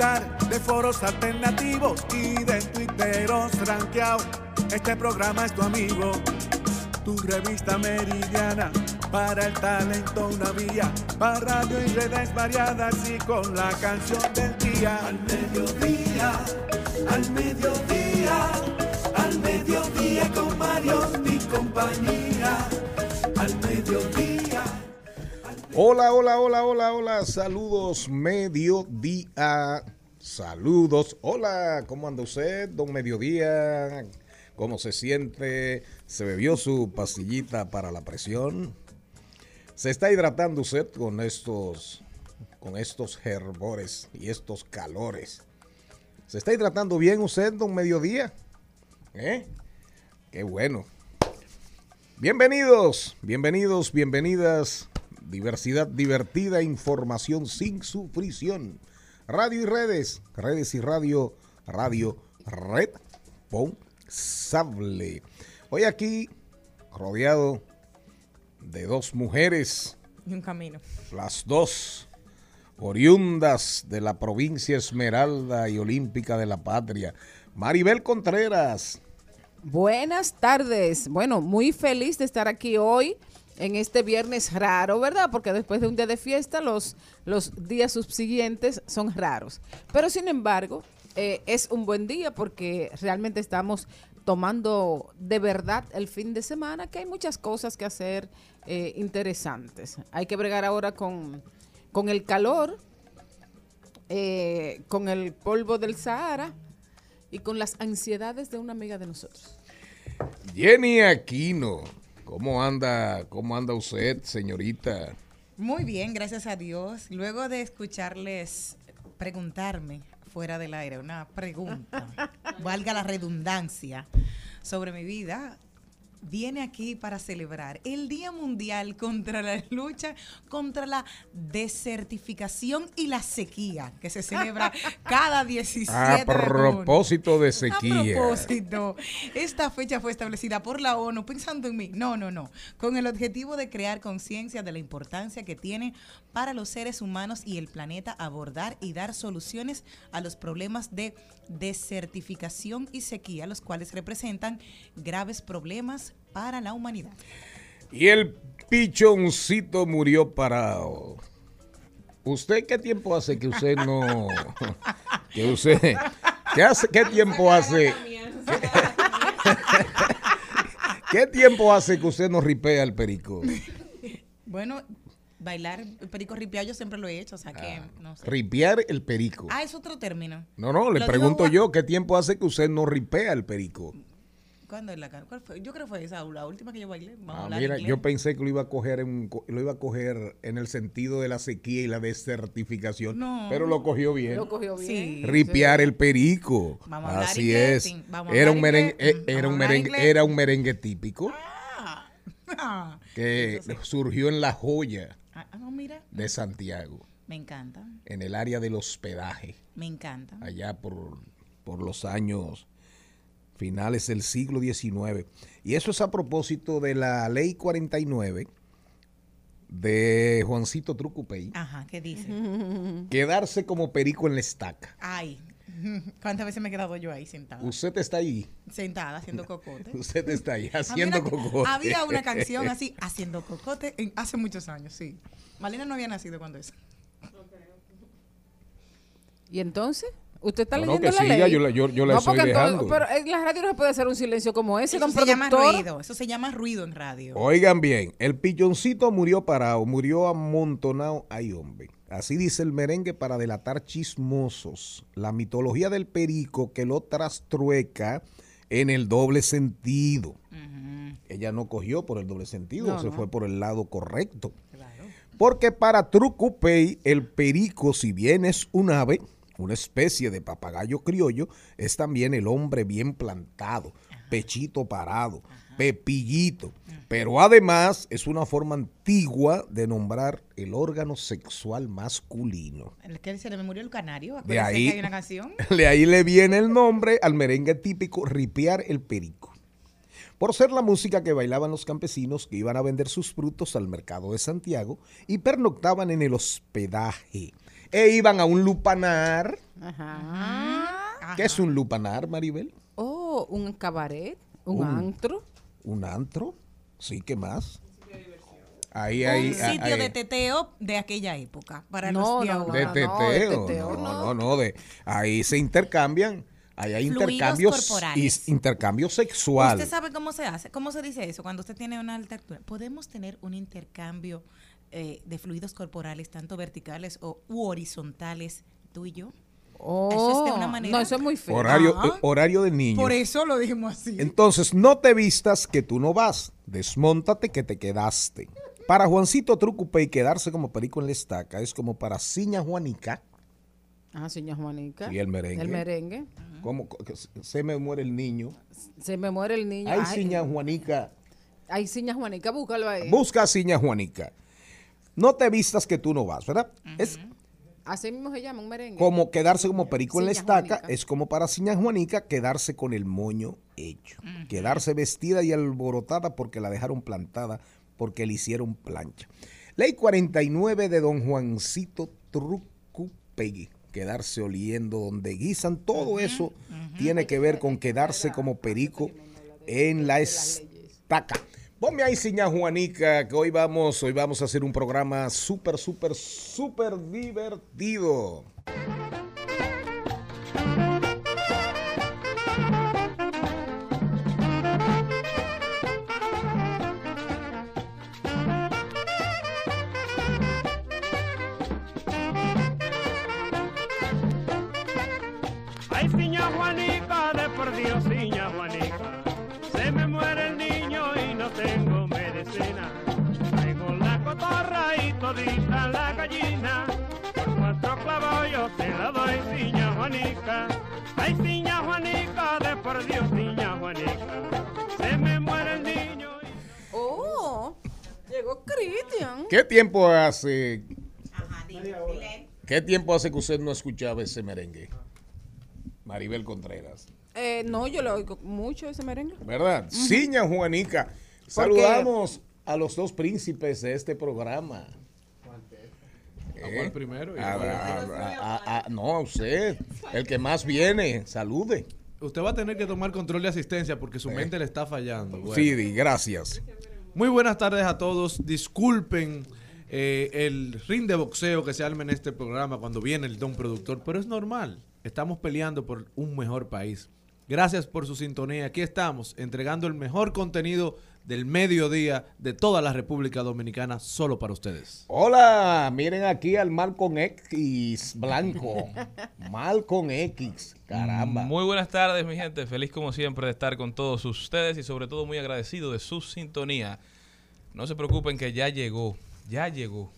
Disfrutar de foros alternativos y de tuiteros rankeados, este programa es tu amigo. Tu revista meridiana para el talento una vía, para radio y redes variadas y con la canción del día. Al mediodía, al mediodía, al mediodía con Mario y compañía. Al mediodía. Hola, hola, hola, hola, hola. Saludos, mediodía. Saludos. Hola, ¿cómo anda usted, don Mediodía? ¿Cómo se siente? ¿Se bebió su pastillita para la presión? ¿Se está hidratando usted con estos, con estos herbores y estos calores? ¿Se está hidratando bien usted, don Mediodía? ¿Eh? Qué bueno. Bienvenidos, bienvenidos, bienvenidas. Diversidad divertida, información sin sufrición. Radio y redes, redes y radio, radio responsable. Hoy aquí, rodeado de dos mujeres, Y un camino. las dos oriundas de la provincia Esmeralda y Olímpica de la Patria. Maribel Contreras, Buenas tardes. Bueno, muy feliz de estar aquí hoy en este viernes raro, ¿verdad? Porque después de un día de fiesta los, los días subsiguientes son raros. Pero sin embargo, eh, es un buen día porque realmente estamos tomando de verdad el fin de semana, que hay muchas cosas que hacer eh, interesantes. Hay que bregar ahora con, con el calor, eh, con el polvo del Sahara y con las ansiedades de una amiga de nosotros. Jenny Aquino. ¿Cómo anda, cómo anda usted, señorita? Muy bien, gracias a Dios. Luego de escucharles preguntarme fuera del aire una pregunta, valga la redundancia, sobre mi vida, viene aquí para celebrar el Día Mundial contra la lucha contra la desertificación y la sequía, que se celebra cada 17 A de propósito de A sequía. propósito, esta fecha fue establecida por la ONU pensando en mí. No, no, no. Con el objetivo de crear conciencia de la importancia que tiene para los seres humanos y el planeta abordar y dar soluciones a los problemas de desertificación y sequía, los cuales representan graves problemas para la humanidad. Y el pichoncito murió parado. ¿Usted qué tiempo hace que usted no... que usted... ¿Qué, hace, ¿Qué tiempo hace? ¿Qué tiempo hace que usted no ripea el perico? Bueno, bailar perico ripiado yo siempre lo he hecho, o sea que no sé. Ripear el perico. Ah, es otro término. No, no, le Lo pregunto yo, ¿qué tiempo hace que usted no ripea el perico? ¿Cuándo es la cara? ¿Cuál fue? Yo creo que fue esa, la última que yo bailé. Vamos a Ah, mira, yo pensé que lo iba a coger en lo iba a coger en el sentido de la sequía y la desertificación, No. pero lo cogió bien. Lo cogió bien. Sí. Ripiar el perico. Vamos a hablar Así es. Vamos Era un merengue, eh, era un merengue, inglés. era un merengue típico Ah, que eso sí. surgió en la joya Ah, ah, no, mira, de Santiago, me encanta, en el área del hospedaje, me encanta. allá por, por los años finales del siglo XIX. Y eso es a propósito de la ley 49 de Juancito Trucupey, Ajá, ¿qué dice? quedarse como perico en la estaca. Ay, ¿cuántas veces me he quedado yo ahí sentada? Usted está ahí, Sentada haciendo cocote. usted está ahí Había haciendo una- cocote. Había una canción así, haciendo cocote, en- hace muchos años, sí. Malena no había nacido cuando eso. ¿Y entonces? ¿Usted está No, no, leyendo que la siga, ley? yo la- yo- yo la estoy dejando. pero en la radio no se puede hacer un silencio como ese, Eso don se llama ruido, eso se llama ruido en radio. Oigan bien, el pilloncito murió parado, murió amontonado. Ay, hombre. Así dice el merengue para delatar chismosos. La mitología del perico que lo trastrueca en el doble sentido. Ella no cogió por el doble sentido, No, se no. fue por el lado correcto. Porque para Trucupey, el perico, si bien es un ave, una especie de papagayo criollo, es también el hombre bien plantado, pechito parado, pepillito. Pero además es una forma antigua de nombrar el órgano sexual masculino. El que se le murió el canario. De ahí, que hay una canción. de ahí le viene el nombre al merengue típico ripiar el perico. Por ser la música que bailaban los campesinos que iban a vender sus frutos al mercado de Santiago y pernoctaban en el hospedaje. E iban a un lupanar. Ajá. ¿Qué es un lupanar, Maribel? Oh, un cabaret, un Un- antro. ¿Un antro? Sí, ¿qué más? Ahí, ahí, un sitio ahí- de teteo de aquella época. Para No, los de no, ahora. de no, teteo. de No, teteo, no, no. no, no, de ahí se intercambian, ahí hay Fluidos intercambios corporales. y intercambio sexual. ¿Usted sabe cómo se hace? ¿Cómo se dice eso cuando usted tiene una alta altura? Podemos tener un intercambio eh, de fluidos corporales, tanto verticales o u horizontales, tú y yo. Oh, Eso es de una manera- No, eso es muy feo. Horario, eh, horario de niños. Por eso lo dijimos así. Entonces, no te vistas que tú no vas. Desmóntate que te quedaste. Para Juancito Trucupey, quedarse como perico en la estaca es como para Ciña Juanica. Ah, señor Juanica. Y el merengue. El merengue. Como se- me muere el niño. Se me muere el niño. Ay, Ay, Ciña Juanica. Ay, Ciña Juanica, búscalo ahí. Busca a Ciña Juanica. No te vistas que tú no vas, ¿verdad? Es Así mismo se llama un merengue. como quedarse como perico en la estaca, Juanica. es como para Ciña Juanica quedarse con el moño hecho. Quedarse vestida y alborotada porque la dejaron plantada, porque le hicieron plancha. Ley 49 de don Juancito Trucupegui. Quedarse oliendo donde guisan, todo eso tiene que ver con quedarse como perico en la estaca. Ponme ahí, Ciña Juanica, que hoy vamos, hoy vamos a hacer un programa súper, súper, súper divertido. Doy, ciña Juanica. Ay, ciña Juanica, de por Dios, ciña Juanica. Se me muere el niño y... Oh, llegó Cristian. ¿Qué tiempo hace? ¿Qué tiempo hace que usted no escuchaba ese merengue? Maribel Contreras, Eh, no, yo lo oigo mucho ese merengue. ¿verdad? Ciña Juanica. Saludamos a los dos príncipes de este programa. ¿A cuál primero? y A- a cuál a- después? a- a- a- no, a usted, el que más viene, salude. Usted va a tener que tomar control de asistencia porque su mente le está fallando. Bueno. Sí, gracias. Muy buenas tardes a todos. Disculpen eh, el ring de boxeo que se arma en este programa cuando viene el don productor, pero es normal. Estamos peleando por un mejor país. Gracias por su sintonía. Aquí estamos entregando el mejor contenido del mediodía de toda la República Dominicana solo para ustedes. Hola, miren aquí al Malcolm X blanco. Malcolm X, caramba. Muy buenas tardes, mi gente. Feliz como siempre de estar con todos ustedes y sobre todo muy agradecido de su sintonía. No se preocupen que ya llegó, ya llegó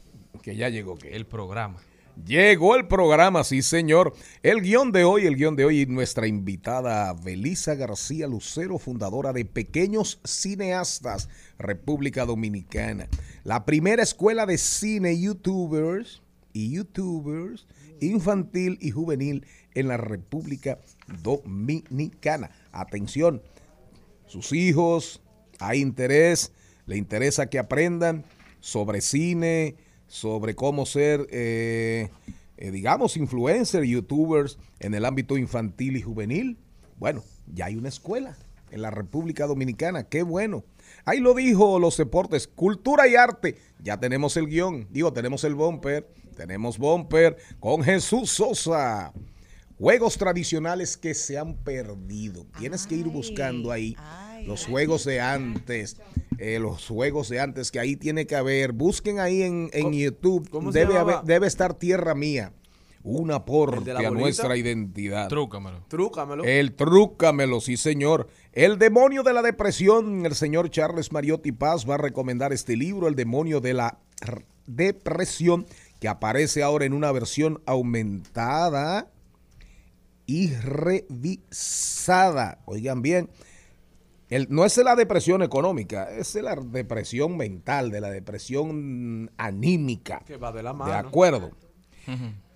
Que ya llegó, que el programa. Llegó el programa, sí señor. El guion de hoy, el guion de hoy, nuestra invitada Belisa García Lucero, fundadora de Pequeños Cineastas, República Dominicana. La primera escuela de cine youtubers y youtubers infantil y juvenil en la República Dominicana. Atención, sus hijos, hay interés, le interesa que aprendan sobre cine, sobre cómo ser, eh, eh, digamos, influencers, youtubers en el ámbito infantil y juvenil. Bueno, ya hay una escuela en la República Dominicana, qué bueno. Ahí lo dijo los deportes, cultura y arte. Ya tenemos el guion, digo, tenemos el bumper, tenemos bumper con Jesús Sosa. Juegos tradicionales que se han perdido. Tienes que ir buscando ahí ay, los juegos de antes. eh, los juegos de antes que ahí tiene que haber. Busquen ahí en, en YouTube. cómo Debe, haber- debe estar Tierra Mía. un aporte a nuestra identidad. Trúcamelo. Trúcamelo. El trúcamelo, sí señor. El demonio de la depresión, el señor Charles Mariotti Paz va a recomendar este libro, El demonio de la depresión, que aparece ahora en una versión aumentada y revisada. Oigan bien, el- no es la depresión económica, es la depresión mental, de la depresión anímica. Que va de la mano. De acuerdo.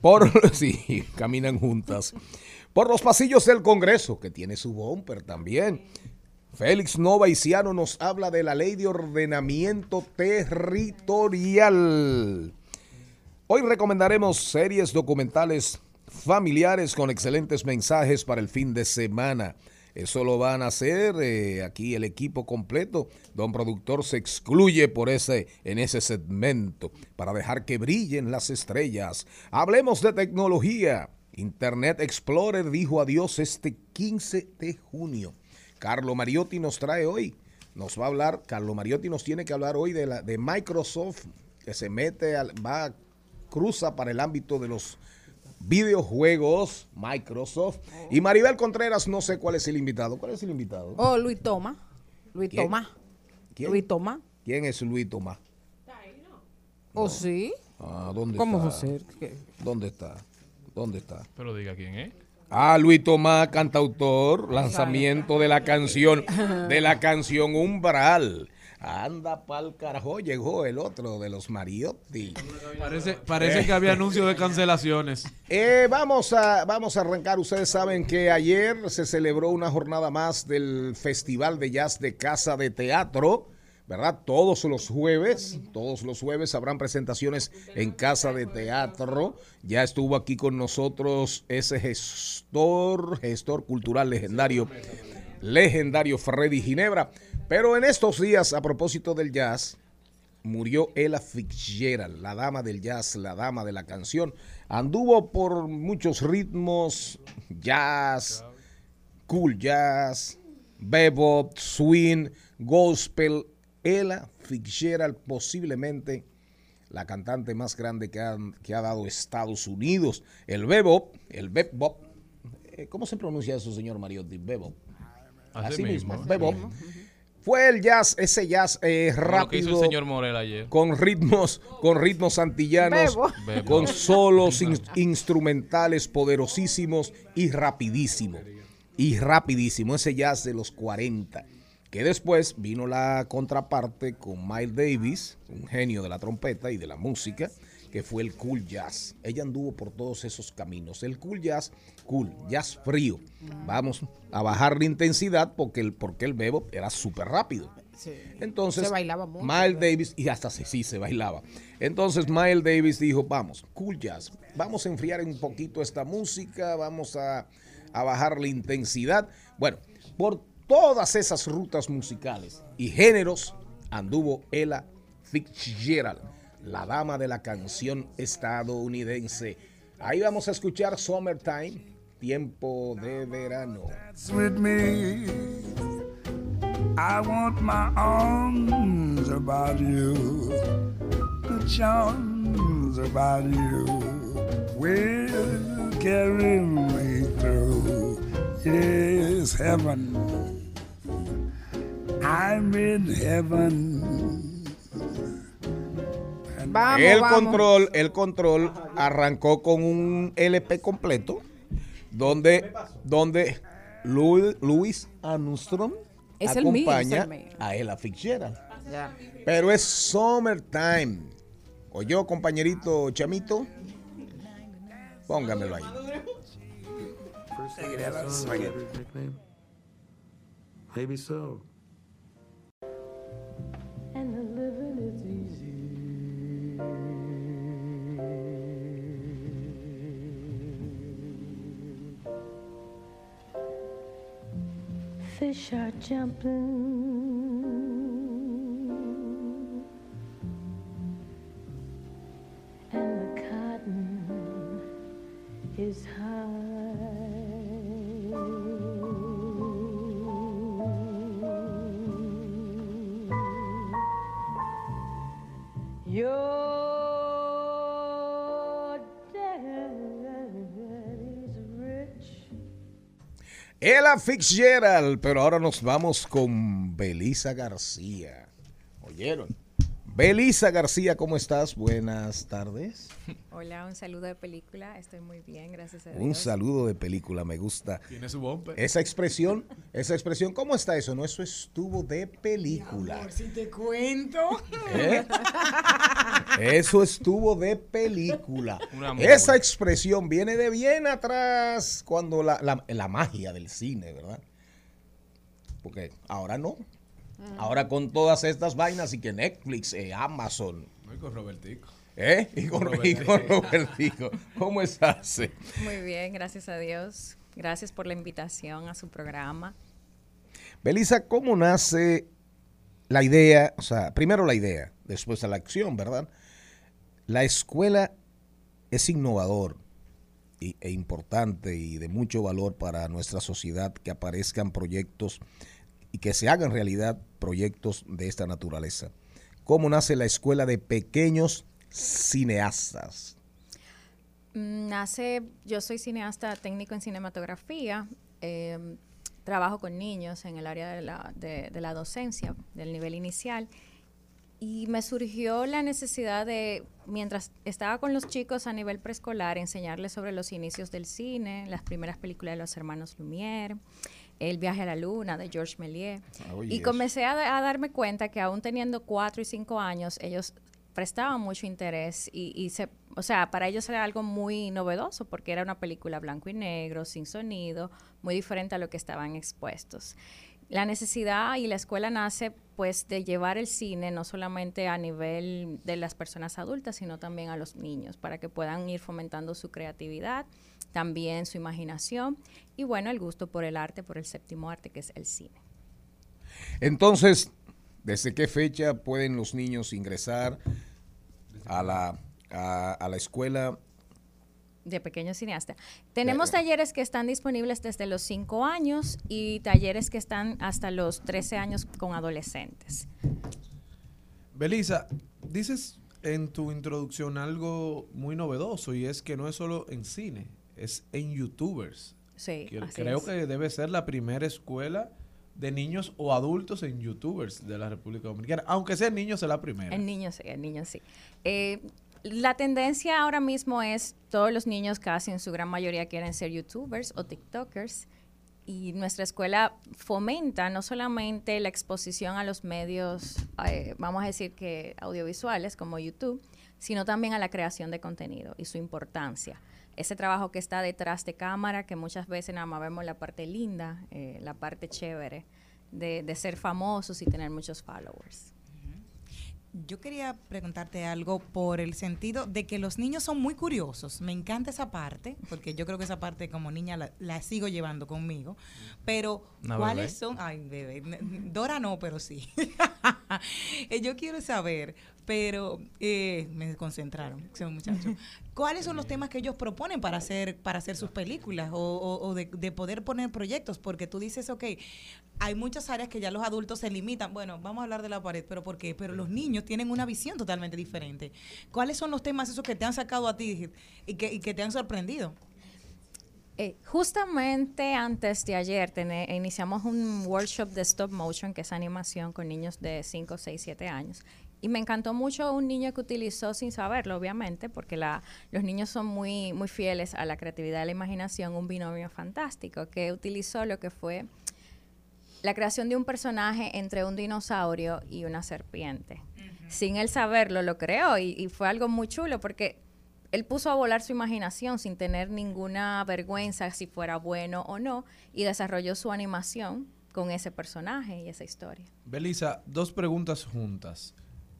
Por, sí, caminan juntas. Por los pasillos del Congreso, que tiene su bumper también. Félix Novaiciano nos habla de la ley de ordenamiento territorial. Hoy recomendaremos series documentales familiares con excelentes mensajes para el fin de semana. Eso lo van a hacer eh, aquí el equipo completo. Don productor se excluye por ese en ese segmento para dejar que brillen las estrellas. Hablemos de tecnología. Internet Explorer dijo adiós este 15 de junio. Carlo Mariotti nos trae hoy. Nos va a hablar, Carlo Mariotti nos tiene que hablar hoy de la de Microsoft que se mete al va cruza para el ámbito de los videojuegos Microsoft y Maribel Contreras no sé cuál es el invitado. ¿Cuál es el invitado? Oh, Luis Toma. Luis ¿Quién? Toma. ¿Quién? Luis Toma. ¿Quién es Luis Tomás? ¿O sí? Ah, ¿dónde ¿Cómo está? José? ¿Qué? ¿Dónde está? ¿Dónde está? Pero diga quién es. Ah, Luis Tomás, cantautor, lanzamiento de la canción, de la canción Umbral. Anda pa'l carajo, llegó el otro de los Mariotti. Parece, parece que había anuncios de cancelaciones. Eh, vamos, a, vamos a arrancar. Ustedes saben que ayer se celebró una jornada más del Festival de Jazz de Casa de Teatro, ¿verdad? Todos los jueves, todos los jueves habrán presentaciones en Casa de Teatro. Ya estuvo aquí con nosotros ese gestor, gestor cultural legendario, legendario Freddy Ginebra. Pero en estos días, a propósito del jazz, murió Ella Fitzgerald, la dama del jazz, la dama de la canción. Anduvo por muchos ritmos, jazz, cool jazz, bebop, swing, gospel. Ella Fitzgerald, posiblemente la cantante más grande que ha, que ha dado Estados Unidos. El bebop, el bebop, eh, ¿cómo se pronuncia eso, señor Mariotti? Bebop. Así, mismo, bebop. Fue el jazz, ese jazz eh, Lo que hizo rápido el señor Morel ayer. con ritmos, con ritmos antillanos, Bebo. Bebo. con solos in- instrumentales poderosísimos y rapidísimo. Y rapidísimo, ese jazz de los 40. Que después vino la contraparte con Miles Davis, un genio de la trompeta y de la música, que fue el cool jazz. Ella anduvo por todos esos caminos. El cool jazz, cool, jazz frío. Vamos a bajar la intensidad porque el, porque el bebop era súper rápido. Entonces, Se bailaba mucho, Miles. Davis, y hasta sí, sí, se bailaba. Entonces, Miles Davis dijo, vamos, cool jazz, vamos a enfriar un poquito esta música, vamos a, a bajar la intensidad. Bueno, por todas esas rutas musicales y géneros anduvo Ella Fitzgerald, la dama de la canción estadounidense. Ahí vamos a escuchar Summertime, tiempo de verano. with me. I want my arms about you, the charms about you will carry me through. Yes, heaven. I'm in heaven. Vamos, el vamos. control, el control arrancó con un LP completo donde, donde Louis, Louis Armstrong Es el mío, es acompaña el a Ella Fitzgerald. Pero es Summertime. O yo, compañerito Chamito, póngamelo ahí. Maybe so. shot jumping. Ella Fitzgerald, pero ahora nos vamos con Belisa García. ¿Oyeron? Belisa García, ¿cómo estás? Buenas tardes. Hola, un saludo de película. Estoy muy bien, gracias a Dios. Un saludo de película, me gusta. Tiene su bumper. Esa expresión, esa expresión, ¿cómo está eso? No, eso estuvo de película. si te cuento. ¿Eh? Eso estuvo de película. Esa expresión viene de bien atrás cuando la, la- la magia del cine, ¿verdad? Porque ahora no. Ahora con todas estas vainas y que Netflix, eh, Amazon, Voy con Robertico. ¿eh? Y con, y con Robertico. ¿Cómo estás? Muy bien, gracias a Dios. Gracias por la invitación a su programa. Belisa, ¿cómo nace la idea? O sea, primero la idea, después la acción, ¿verdad? La escuela es innovador e importante y de mucho valor para nuestra sociedad que aparezcan proyectos y que se hagan realidad proyectos de esta naturaleza. ¿Cómo nace la escuela de pequeños cineastas? Mm, Nace, yo soy cineasta técnico en cinematografía. eh, trabajo con niños en el área de la, de- de la docencia, del nivel inicial. Y me surgió la necesidad de, mientras estaba con los chicos a nivel preescolar, enseñarles sobre los inicios del cine, las primeras películas de los hermanos Lumière, El viaje a la luna de Georges Méliès. Oh, y comencé a, a darme cuenta que aún teniendo cuatro y cinco años, ellos prestaban mucho interés y, y se, o sea, para ellos era algo muy novedoso porque era una película blanco y negro, sin sonido, muy diferente a lo que estaban expuestos. La necesidad y la escuela nace pues de llevar el cine no solamente a nivel de las personas adultas, sino también a los niños, para que puedan ir fomentando su creatividad, también su imaginación y bueno, el gusto por el arte, por el séptimo arte que es el cine. Entonces, ¿desde qué fecha pueden los niños ingresar a la, a, a la escuela? De pequeño cineasta. Tenemos talleres que están disponibles desde los 5 años y talleres que están hasta los 13 años con adolescentes. Belisa, dices en tu introducción algo muy novedoso y es que no es solo en cine, es en youtubers. Sí, Que así creo es. que debe ser la primera escuela de niños o adultos en youtubers de la República Dominicana. Aunque sea niños, es la primera. En niños sí, en niños sí. Eh, la tendencia ahora mismo es todos los niños casi en su gran mayoría quieren ser youtubers o tiktokers y nuestra escuela fomenta no solamente la exposición a los medios, eh, vamos a decir que audiovisuales como YouTube, sino también a la creación de contenido y su importancia. Ese trabajo que está detrás de cámara, que muchas veces nada más vemos la parte linda, eh, la parte chévere de, de ser famosos y tener muchos followers. Yo quería preguntarte algo por el sentido de que los niños son muy curiosos. Me encanta esa parte, porque yo creo que esa parte como niña la, la sigo llevando conmigo. Pero, ¿cuáles bebé. son? Ay, bebé. Dora no, pero sí. Eh, yo quiero saber, pero eh, me desconcentraron, ese muchacho. ¿Cuáles son los temas que ellos proponen para hacer, para hacer sus películas o, o- o de, de poder poner proyectos? Porque tú dices, ok, hay muchas áreas que ya los adultos se limitan. Bueno, vamos a hablar de la pared, pero ¿por qué? Pero los niños tienen una visión totalmente diferente. ¿Cuáles son los temas esos que te han sacado a ti y que, y que te han sorprendido? Eh, justamente antes de ayer tene- iniciamos un workshop de stop motion, que es animación con niños de 5, 6, 7 años. Y me encantó mucho un niño que utilizó, sin saberlo, obviamente, porque la, los niños son muy, muy fieles a la creatividad y la imaginación, un binomio fantástico, que utilizó lo que fue la creación de un personaje entre un dinosaurio y una serpiente. Sin él saberlo, lo creó y, y fue algo muy chulo porque él puso a volar su imaginación sin tener ninguna vergüenza si fuera bueno o no y desarrolló su animación con ese personaje y esa historia. Belisa, dos preguntas juntas.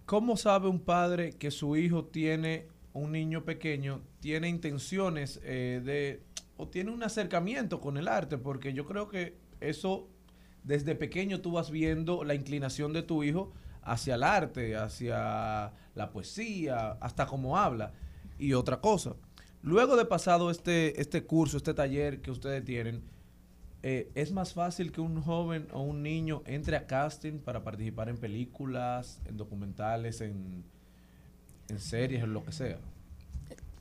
¿Cómo sabe un padre que su hijo tiene, un niño pequeño, tiene intenciones eh, de, o tiene un acercamiento con el arte? Porque yo creo que eso, desde pequeño tú vas viendo la inclinación de tu hijo hacia el arte, hacia la poesía, hasta cómo habla. Y otra cosa, luego de pasado este, este curso, este taller que ustedes tienen, eh, ¿es más fácil que un joven o un niño entre a casting para participar en películas, en documentales, en, series, en lo que sea?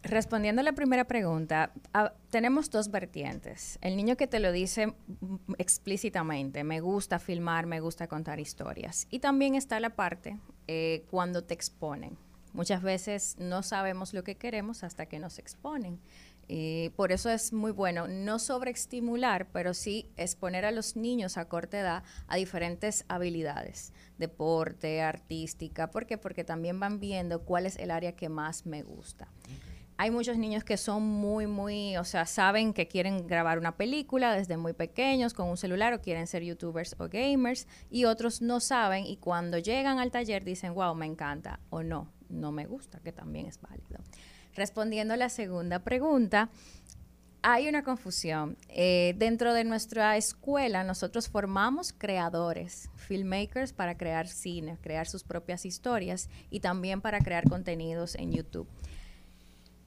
Respondiendo a la primera pregunta, tenemos dos vertientes. El niño que te lo dice explícitamente, me gusta filmar, me gusta contar historias. Y también está la parte eh, cuando te exponen. Muchas veces no sabemos lo que queremos hasta que nos exponen. Y por eso es muy bueno no sobreestimular, pero sí exponer a los niños a corta edad a diferentes habilidades, deporte, artística. ¿Por qué? Porque también van viendo cuál es el área que más me gusta. Hay muchos niños que son muy, muy, o sea, saben que quieren grabar una película desde muy pequeños con un celular o quieren ser youtubers o gamers y otros no saben y cuando llegan al taller dicen, wow, me encanta o no, no me gusta, que también es válido. Respondiendo a la segunda pregunta, hay una confusión. Eh, dentro de nuestra escuela, nosotros formamos creadores, filmmakers para crear cine, crear sus propias historias y también para crear contenidos en YouTube.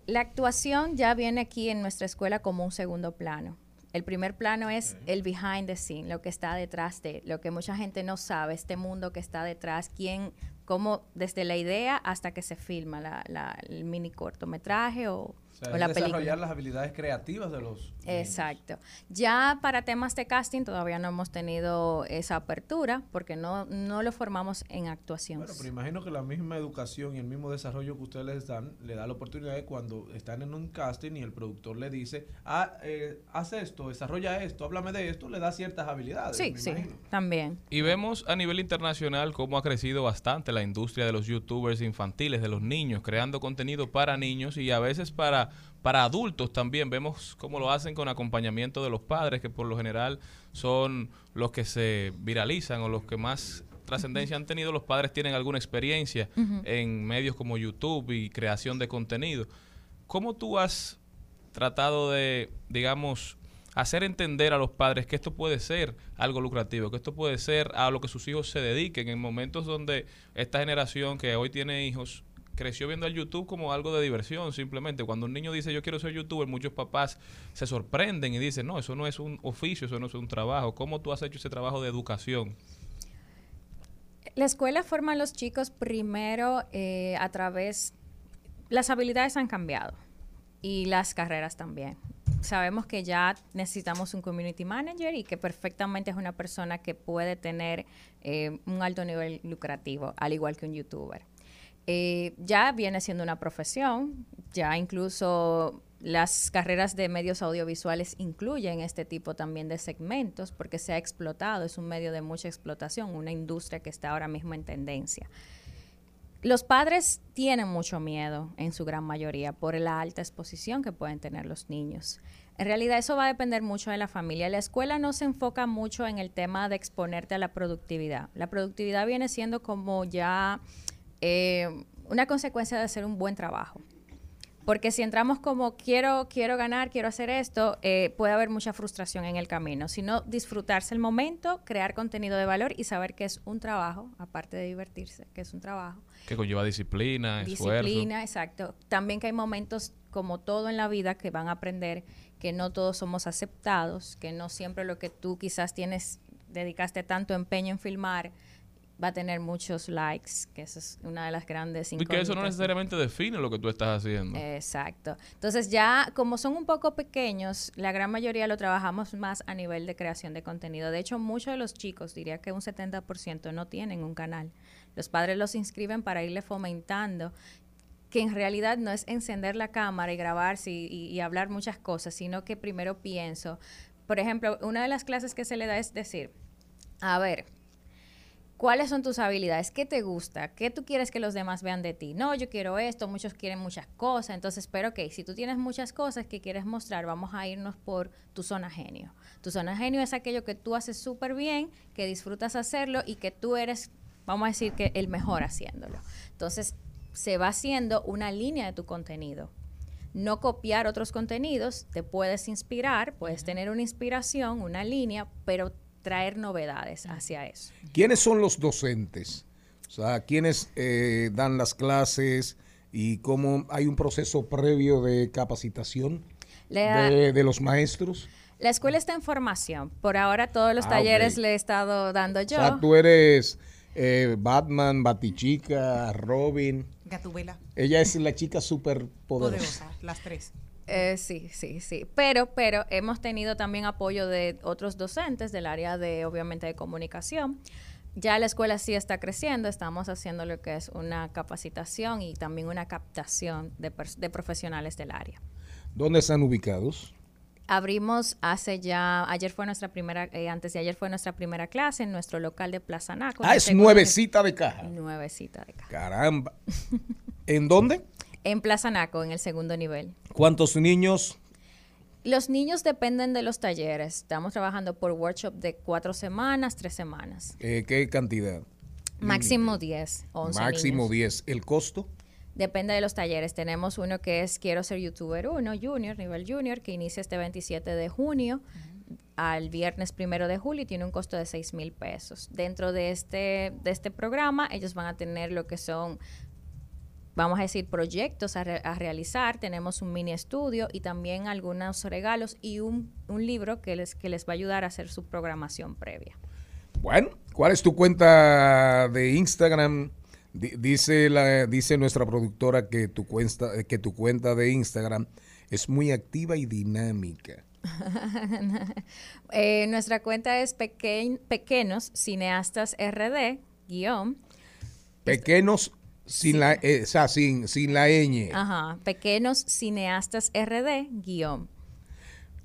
La actuación ya viene aquí en nuestra escuela como un segundo plano. El primer plano es el behind the scene, lo que está detrás de, lo que mucha gente no sabe, este mundo que está detrás, quién, cómo desde la idea hasta que se filma la, la- el mini cortometraje o, O sea, o es la desarrollar película. las habilidades creativas de los Exacto. Ya para temas de casting todavía no hemos tenido esa apertura porque no, no lo formamos en actuación. Bueno, pero imagino que la misma educación y el mismo desarrollo que ustedes les dan, le da la oportunidad de cuando están en un casting y el productor le dice, ah, eh, haz esto, desarrolla esto, háblame de esto, le da ciertas habilidades. sí, me sí, imagino. también. Y vemos a nivel internacional cómo ha crecido bastante la industria de los youtubers infantiles, de los niños, creando contenido para niños y a veces para, para adultos también. Vemos cómo lo hacen con acompañamiento de los padres, que por lo general son los que se viralizan o los que más trascendencia han tenido. Los padres tienen alguna experiencia en medios como YouTube y creación de contenido. ¿Cómo tú has tratado de, digamos, hacer entender a los padres que esto puede ser algo lucrativo, que esto puede ser a lo que sus hijos se dediquen en momentos donde esta generación que hoy tiene hijos creció viendo el YouTube como algo de diversión simplemente. Cuando un niño dice yo quiero ser youtuber, muchos papás se sorprenden y dicen, no, eso no es un oficio, eso no es un trabajo. ¿Cómo tú has hecho ese trabajo de educación? La escuela forma a los chicos primero eh, a través, las habilidades han cambiado y las carreras también. Sabemos que ya necesitamos un community manager y que perfectamente es una persona que puede tener eh, un alto nivel lucrativo, al igual que un youtuber. Eh, ya viene siendo una profesión, ya incluso las carreras de medios audiovisuales incluyen este tipo también de segmentos porque se ha explotado, es un medio de mucha explotación, una industria que está ahora mismo en tendencia. Los padres tienen mucho miedo en su gran mayoría por la alta exposición que pueden tener los niños. En realidad eso va a depender mucho de la familia. La escuela no se enfoca mucho en el tema de exponerte a la productividad. La productividad viene siendo como ya eh, una consecuencia de hacer un buen trabajo. Porque si entramos como quiero, quiero ganar, quiero hacer esto, eh, puede haber mucha frustración en el camino. Sino disfrutarse el momento, crear contenido de valor y saber que es un trabajo, aparte de divertirse, que es un trabajo. Que conlleva disciplina, esfuerzo. Disciplina, exacto. También que hay momentos como todo en la vida que van a aprender que no todos somos aceptados, que no siempre lo que tú quizás tienes, dedicaste tanto empeño en filmar, va a tener muchos likes, que eso es una de las grandes Y que eso no incógnitas. necesariamente define lo que tú estás haciendo. Exacto. Entonces ya como son un poco pequeños, la gran mayoría lo trabajamos más a nivel de creación de contenido. De hecho, muchos de los chicos, diría que un 70% no tienen un canal. Los padres los inscriben para irle fomentando que en realidad no es encender la cámara y grabarse y, y- y hablar muchas cosas, sino que primero pienso. Por ejemplo, una de las clases que se le da es decir, a ver, ¿Cuáles son tus habilidades? ¿Qué te gusta? ¿Qué tú quieres que los demás vean de ti? No, yo quiero esto, muchos quieren muchas cosas. Entonces, pero ok, si tú tienes muchas cosas que quieres mostrar, vamos a irnos por tu zona genio. Tu zona genio es aquello que tú haces súper bien, que disfrutas hacerlo y que tú eres, vamos a decir que el mejor haciéndolo. Entonces, se va haciendo una línea de tu contenido. No copiar otros contenidos, te puedes inspirar, puedes tener una inspiración, una línea, pero traer novedades hacia eso. ¿Quiénes son los docentes? O sea, ¿quiénes eh, dan las clases y cómo hay un proceso previo de capacitación de, de los maestros? La escuela está en formación. Por ahora todos los Ah, talleres ok. le he estado dando yo. O sea, tú eres eh, Batman, Batichica, Robin. Gatubela. Ella es la chica súper poderosa. Poderosa, las tres. Eh, sí, sí, sí. Pero, pero hemos tenido también apoyo de otros docentes del área de, obviamente, de comunicación. Ya la escuela sí está creciendo, estamos haciendo lo que es una capacitación y también una captación de, profesionales del área. ¿Dónde están ubicados? Abrimos hace ya, ayer fue nuestra primera, eh, antes de ayer fue nuestra primera clase en nuestro local de Plaza Naco. Ah, es nuevecita de caja. Nuevecita de caja. Caramba. ¿En dónde? En Plaza Naco, en el segundo nivel. ¿Cuántos niños? Los niños dependen de los talleres. Estamos trabajando por workshop de cuatro semanas, tres semanas. Eh, ¿Qué cantidad? Máximo 10, 11 Máximo niños. 10. ¿El costo? Depende de los talleres. Tenemos uno que es Quiero ser youtuber 1, junior, nivel junior, que inicia este 27 de junio al viernes primero de julio y tiene un costo de 6 mil pesos. Dentro de este, de este programa, ellos van a tener lo que son, vamos a decir, proyectos a, re- a realizar. Tenemos un mini estudio y también algunos regalos y un, un libro que les, que les va a ayudar a hacer su programación previa. Bueno, ¿cuál es tu cuenta de Instagram? Di- dice la dice nuestra productora que tu cuenta que tu cuenta de Instagram es muy activa y dinámica. Eh, nuestra cuenta es Pequeñ- Pequeños Cineastas RD, guion. Pequeños sin la eh, o sea, sin sin la ñ. Ajá, Pequeños Cineastas RD, guion.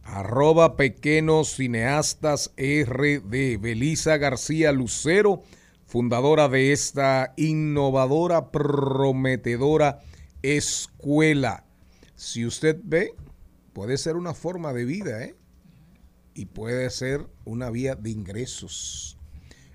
Arroba pequeños cineastas RD. Belisa García Lucero, fundadora de esta innovadora, prometedora escuela. Si usted ve, puede ser una forma de vida, ¿eh? Y puede ser una vía de ingresos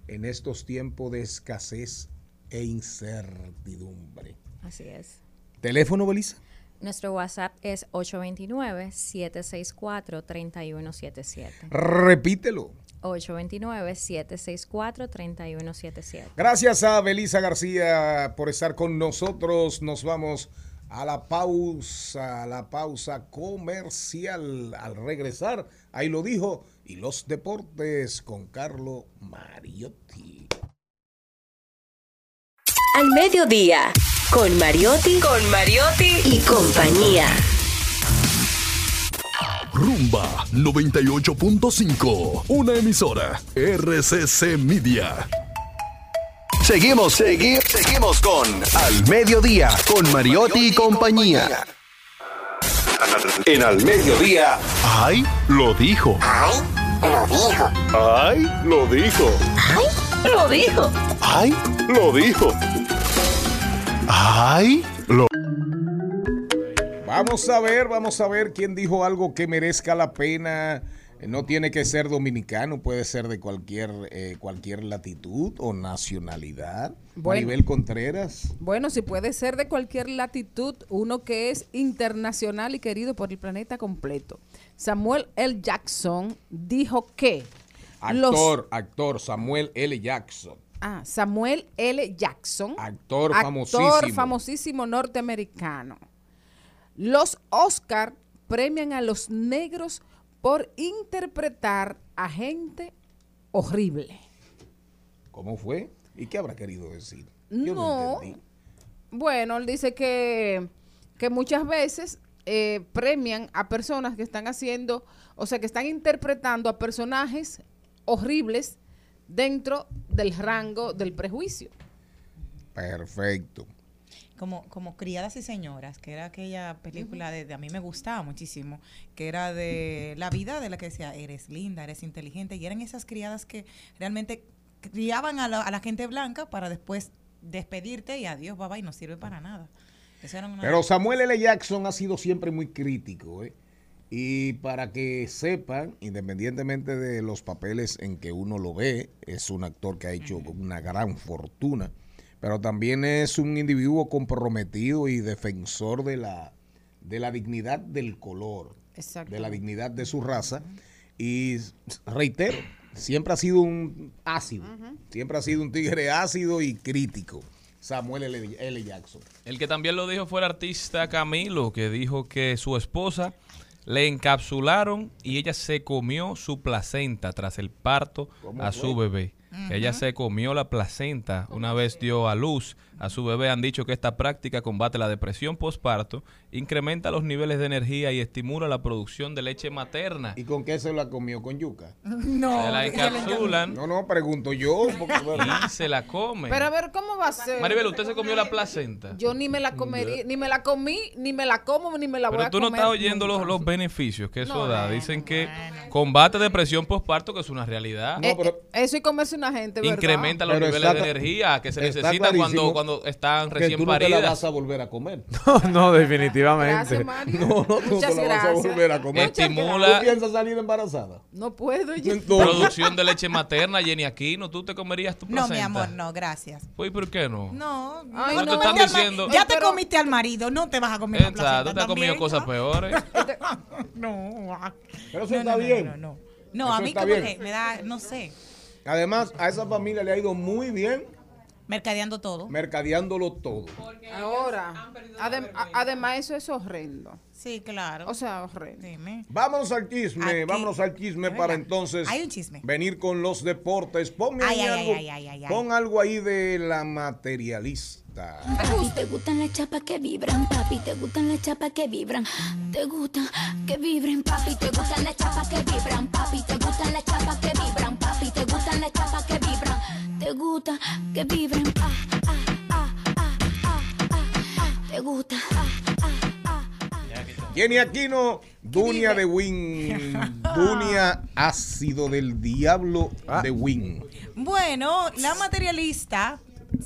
en estos tiempos de escasez e incertidumbre. Así es. ¿Teléfono, Belisa? Nuestro WhatsApp es 829-764-3177. Repítelo. 829-764-3177. Gracias a Belisa García por estar con nosotros. Nos vamos a la pausa, a la pausa comercial. Al regresar, ahí lo dijo, y los deportes con Carlo Mariotti. Al mediodía, con Mariotti, con Mariotti y compañía. Rumba 98.5, una emisora RCC Media. Seguimos, seguimos, seguimos con Al Mediodía, con Mariotti y compañía. En Al Mediodía. ¡Ay! Lo dijo. ¡Ay! Lo dijo. ¡Ay! Lo dijo. Lo dijo. ¡Ay! Lo dijo. ¡Ay! Lo Vamos a ver, vamos a ver quién dijo algo que merezca la pena. No tiene que ser dominicano, puede ser de cualquier, eh, cualquier latitud o nacionalidad. Bueno. Maribel Contreras. Bueno, si puede ser de cualquier latitud, uno que es internacional y querido por el planeta completo. Samuel L. Jackson dijo que los- Actor, actor Samuel L. Jackson. Ah, Samuel L. Jackson. Actor famosísimo. Actor famosísimo norteamericano. Los Oscar premian a los negros por interpretar a gente horrible. ¿Cómo fue? ¿Y qué habrá querido decir? No. Bueno, él dice que, que muchas veces eh, premian a personas que están haciendo, o sea, que están interpretando a personajes horribles dentro del rango del prejuicio. Perfecto. Como, como Criadas y Señoras, que era aquella película de, de- a mí me gustaba muchísimo, que era de la vida de la que decía, eres linda, eres inteligente, y eran esas criadas que realmente criaban a la, a la gente blanca para después despedirte y adiós, bye y no sirve para nada. Eso era una- Pero Samuel L. Jackson ha sido siempre muy crítico. ¿eh? Y para que sepan, independientemente de los papeles en que uno lo ve, es un actor que ha hecho una gran fortuna, pero también es un individuo comprometido y defensor de la, de la dignidad del color, de la dignidad de su raza. Y reitero, siempre ha sido un ácido, siempre ha sido un tigre ácido y crítico. Samuel L. L. Jackson. El que también lo dijo fue el artista Camilo, que dijo que su esposa le encapsularon y ella se comió su placenta tras el parto ¿Cómo a fue? su bebé. Ella se comió la placenta, una vez dio a luz a su bebé. Han dicho que esta práctica combate la depresión postparto, incrementa los niveles de energía y estimula la producción de leche materna. ¿Y con qué se la comió? ¿Con yuca? No. Se la encapsulan No, no, pregunto yo. porque, bueno, y se la comen. Pero a ver, ¿cómo va a ser? Maribel, ¿usted se comió la placenta? Yo ni me la comería, ni me la comí, ni me la como, ni me la voy Pero a tú no comer. estás oyendo los, los beneficios que eso da. Dicen que combate depresión postparto, que es una realidad. Eh, eh, eso y comerse una gente, ¿verdad? Incrementa los Pero niveles está de energía que se está necesitan cuando, cuando están que recién tú no te la vas a volver a comer. No, no, definitivamente. Gracias, Mario. No, no, tú Muchas la vas a gracias. volver a comer. Estimula- ¿Tú piensas salir embarazada? No puedo. yo- Producción de leche materna, Jenny Aquino, ¿tú te comerías tu No, placenta? mi amor, no, gracias. Pues, ¿y por qué no? No, Ay, no, no, no, te están diciendo- Ya te comiste al marido, no te vas a comer la Exacto, placenta tú te has comido cosas ¿no? peores. No, ah. Pero eso no, está no, no, bien. No, no, no. A mí como que me da, no sé, Además, a esa familia le ha ido muy bien mercadeando todo. mercadeándolo todo. Ahora, adem- además eso es horrendo. Sí, claro. O sea, horrendo. Dime. Vámonos al chisme, Aquí. vámonos al chisme para entonces Hay un chisme. venir con los deportes. Ponme Ay, ahí ay, algo, ay, ay, ay, ay. pon algo ahí de la materialista. Papi, te gustan las chapas que vibran, papi, te gustan las chapas que vibran, te gustan que vibren, papi, te gustan las chapas que vibran, papi, te gustan las chapas que vibran, papi, te gustan las chapas que vibran, te gusta que vibren, ah, ah, ah, ah, ah, ah, ah, te gusta. Jenny Aquino, Dunia de Win, Dunia ácido del diablo Ah. de Win. Bueno, la materialista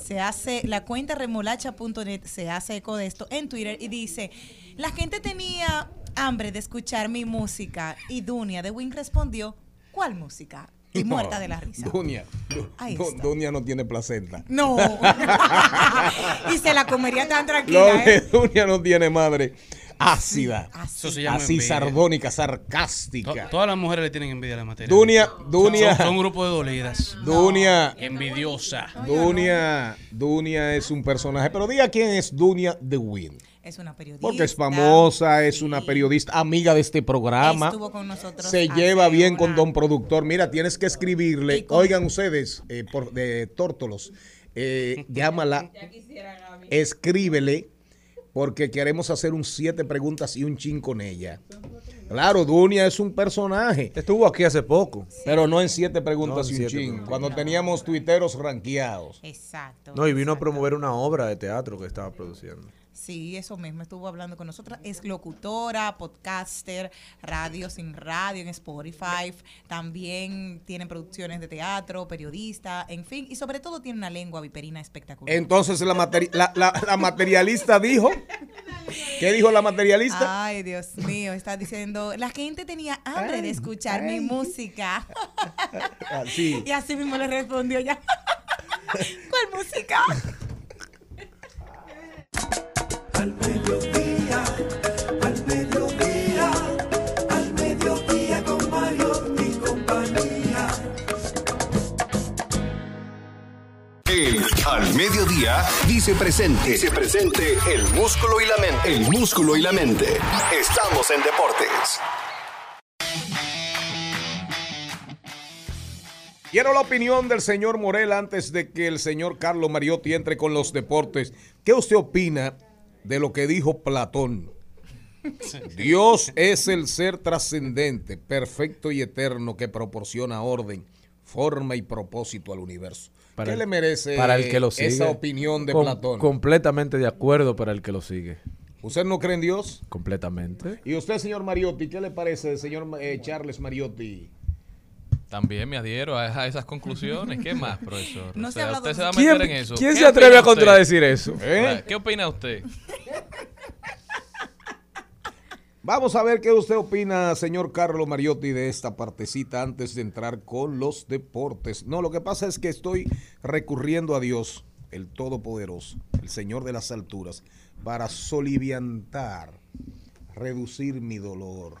se hace, la cuenta remolacha.net se hace eco de esto en Twitter y dice, la gente tenía hambre de escuchar mi música y Dunia de Win respondió, ¿cuál música? Y muerta de la risa. Dunia. Dunia no tiene placenta. No. y se la comería tan Lo tranquila, que ¿eh? Dunia no tiene madre. Ácida. Eso se llama Así envidia. sardónica, To- sarcástica. todas las mujeres le tienen envidia a la materia. Dunia, Dunia. Son, son un grupo de dolidas. Dunia. Envidiosa. Dunia, Dunia es un personaje. Pero diga quién es Dunia de Win. Es una periodista. Porque es famosa, es una periodista, amiga de este programa. Estuvo con nosotros Se hace lleva bien con una- don productor. Mira, tienes que escribirle. con- Oigan ustedes, eh, por, de Tórtolos, eh, llámala, escríbele, porque queremos hacer un siete preguntas y un chin con ella. Claro, Dunia es un personaje. Estuvo aquí hace poco. Pero no en siete preguntas No, en y un siete chin. preguntas. Cuando teníamos tuiteros ranqueados. Exacto. No, y vino a promover una obra de teatro que estaba produciendo. Sí, eso mismo, estuvo hablando con nosotros. Es locutora, podcaster, radio sin radio en Spotify. También tiene producciones de teatro, periodista, en fin. Y sobre todo tiene una lengua viperina espectacular. Entonces la, materi- la, la- la materialista dijo. ¿Qué dijo la materialista? Ay, Dios mío, está diciendo, la gente tenía hambre de escuchar mi música. Así. Y así mismo le respondió ya. ¿Cuál música? Al mediodía, al mediodía, al mediodía con Mario y compañía. El Al Mediodía dice presente. Dice presente el músculo y la mente. El músculo y la mente. Estamos en deportes. Quiero la opinión del señor Morel antes de que el señor Carlos Mariotti entre con los deportes. ¿Qué usted opina de lo que dijo Platón? Dios es el ser trascendente, perfecto y eterno que proporciona orden, forma y propósito al universo. ¿Qué el- le merece para el que lo sigue. esa opinión de Com- Platón? Completamente de acuerdo para el que lo sigue. ¿Usted no cree en Dios? Completamente. ¿Y usted, señor Mariotti, qué le parece, señor eh, Charles Mariotti? También me adhiero a, a esas conclusiones. ¿Qué más, profesor? No O se sea, ha usted se va a ¿Quién- meter en eso. quién ¿Qué se atreve a contradecir eso? ¿Eh? ¿Qué opina usted? Vamos a ver qué usted opina, señor Carlos Mariotti, de esta partecita antes de entrar con los deportes. No, lo que pasa es que estoy recurriendo a Dios, el Todopoderoso, el Señor de las alturas, para soliviantar, reducir mi dolor.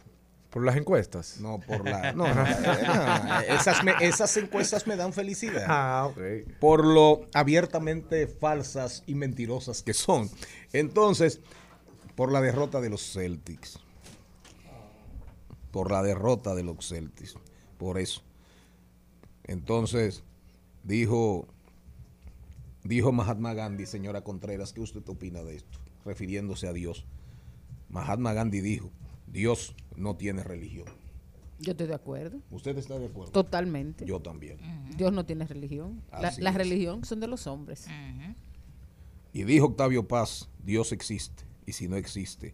¿Por las encuestas? No, por la... No, no, eh, no, esas, me- esas encuestas me dan felicidad. Ah, ok. Por lo abiertamente falsas y mentirosas que son. Entonces, por la derrota de los Celtics. Por la derrota de los Celtics. Por eso. Entonces, dijo, dijo Mahatma Gandhi, señora Contreras, ¿qué usted opina de esto? Refiriéndose a Dios. Mahatma Gandhi dijo, Dios no tiene religión. Yo estoy de acuerdo. ¿Usted está de acuerdo? Totalmente. Yo también. Dios no tiene religión. La, Así la religión son de los hombres. Y dijo Octavio Paz, Dios existe. Y si no existe,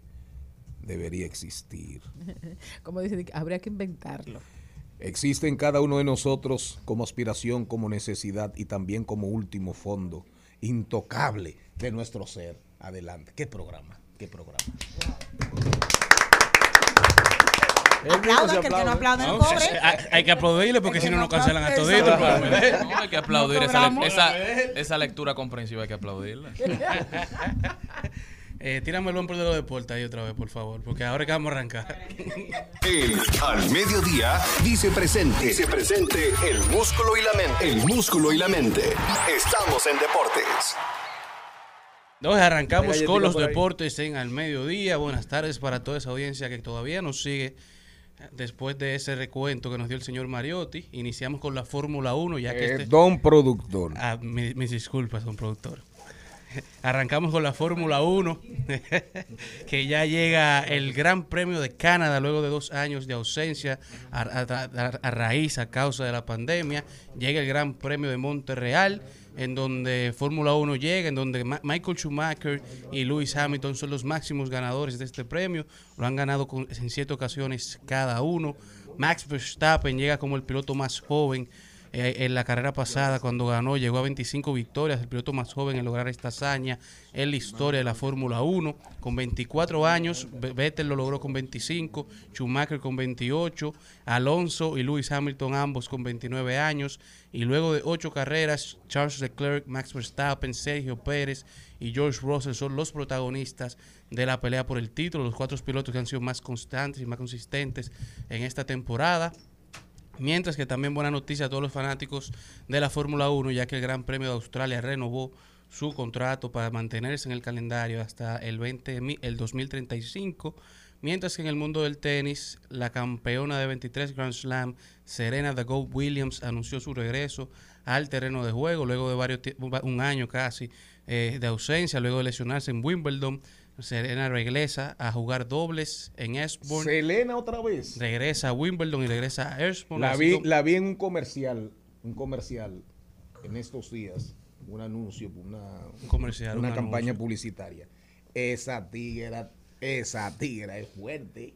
debería existir. Como dice, habría que inventarlo. Existe en cada uno de nosotros como aspiración, como necesidad y también como último fondo intocable de nuestro ser. Adelante. ¿Qué programa? ¿Qué programa? Aplaudan, que el que no aplaude no No, cobre. sí, hay- que aplaudirle porque si no no nos cancelan a toditos. exacto. No, hay que aplaudir esa, esa, esa lectura comprensiva, hay que aplaudirla. Eh, tírame el buen por de los deportes ahí otra vez, por favor, porque ahora que vamos a arrancar. El Al Mediodía dice presente. Dice presente el músculo y la mente. El músculo y la mente. Estamos en deportes. Entonces arrancamos con los deportes en al mediodía. Buenas tardes para toda esa audiencia que todavía nos sigue. Después de ese recuento que nos dio el señor Mariotti, iniciamos con la Fórmula 1, ya que Eh, este... don productor. Ah, mi- mis disculpas, don productor. Arrancamos con la Fórmula 1, que ya llega el Gran Premio de Canadá luego de dos años de ausencia a, a- a- a raíz, a causa de la pandemia. Llega el Gran Premio de Monterreal, en donde Fórmula 1 llega, en donde Michael Schumacher y Lewis Hamilton son los máximos ganadores de este premio. Lo han ganado en siete ocasiones cada uno. Max Verstappen llega como el piloto más joven eh, en la carrera pasada, cuando ganó, llegó a 25 victorias, el piloto más joven en lograr esta hazaña en la historia de la Fórmula 1. Con 24 años, Ve- Vettel lo logró con 25, Schumacher con 28, Alonso y Lewis Hamilton ambos con 29 años. Y luego de ocho carreras, Charles Leclerc, Max Verstappen, Sergio Pérez y George Russell son los protagonistas de la pelea por el título, los cuatro pilotos que han sido más constantes y más consistentes en esta temporada. Mientras que también buena noticia a todos los fanáticos de la Fórmula 1, ya que el Gran Premio de Australia renovó su contrato para mantenerse en el calendario hasta el, 20, mi- el 2035. Mientras que en el mundo del tenis, la campeona de 23 Grand Slam, Serena The Williams, anunció su regreso al terreno de juego luego de varios un año casi eh, de ausencia, luego de lesionarse en Wimbledon. Serena regresa a jugar dobles en Eastbourne. Selena otra vez. Regresa a Wimbledon y regresa a Eastbourne. La vi, la vi en un comercial, un comercial en estos días, un anuncio, una, Un comercial, una un campaña anuncio. publicitaria. Esa tigra, esa tigra es fuerte.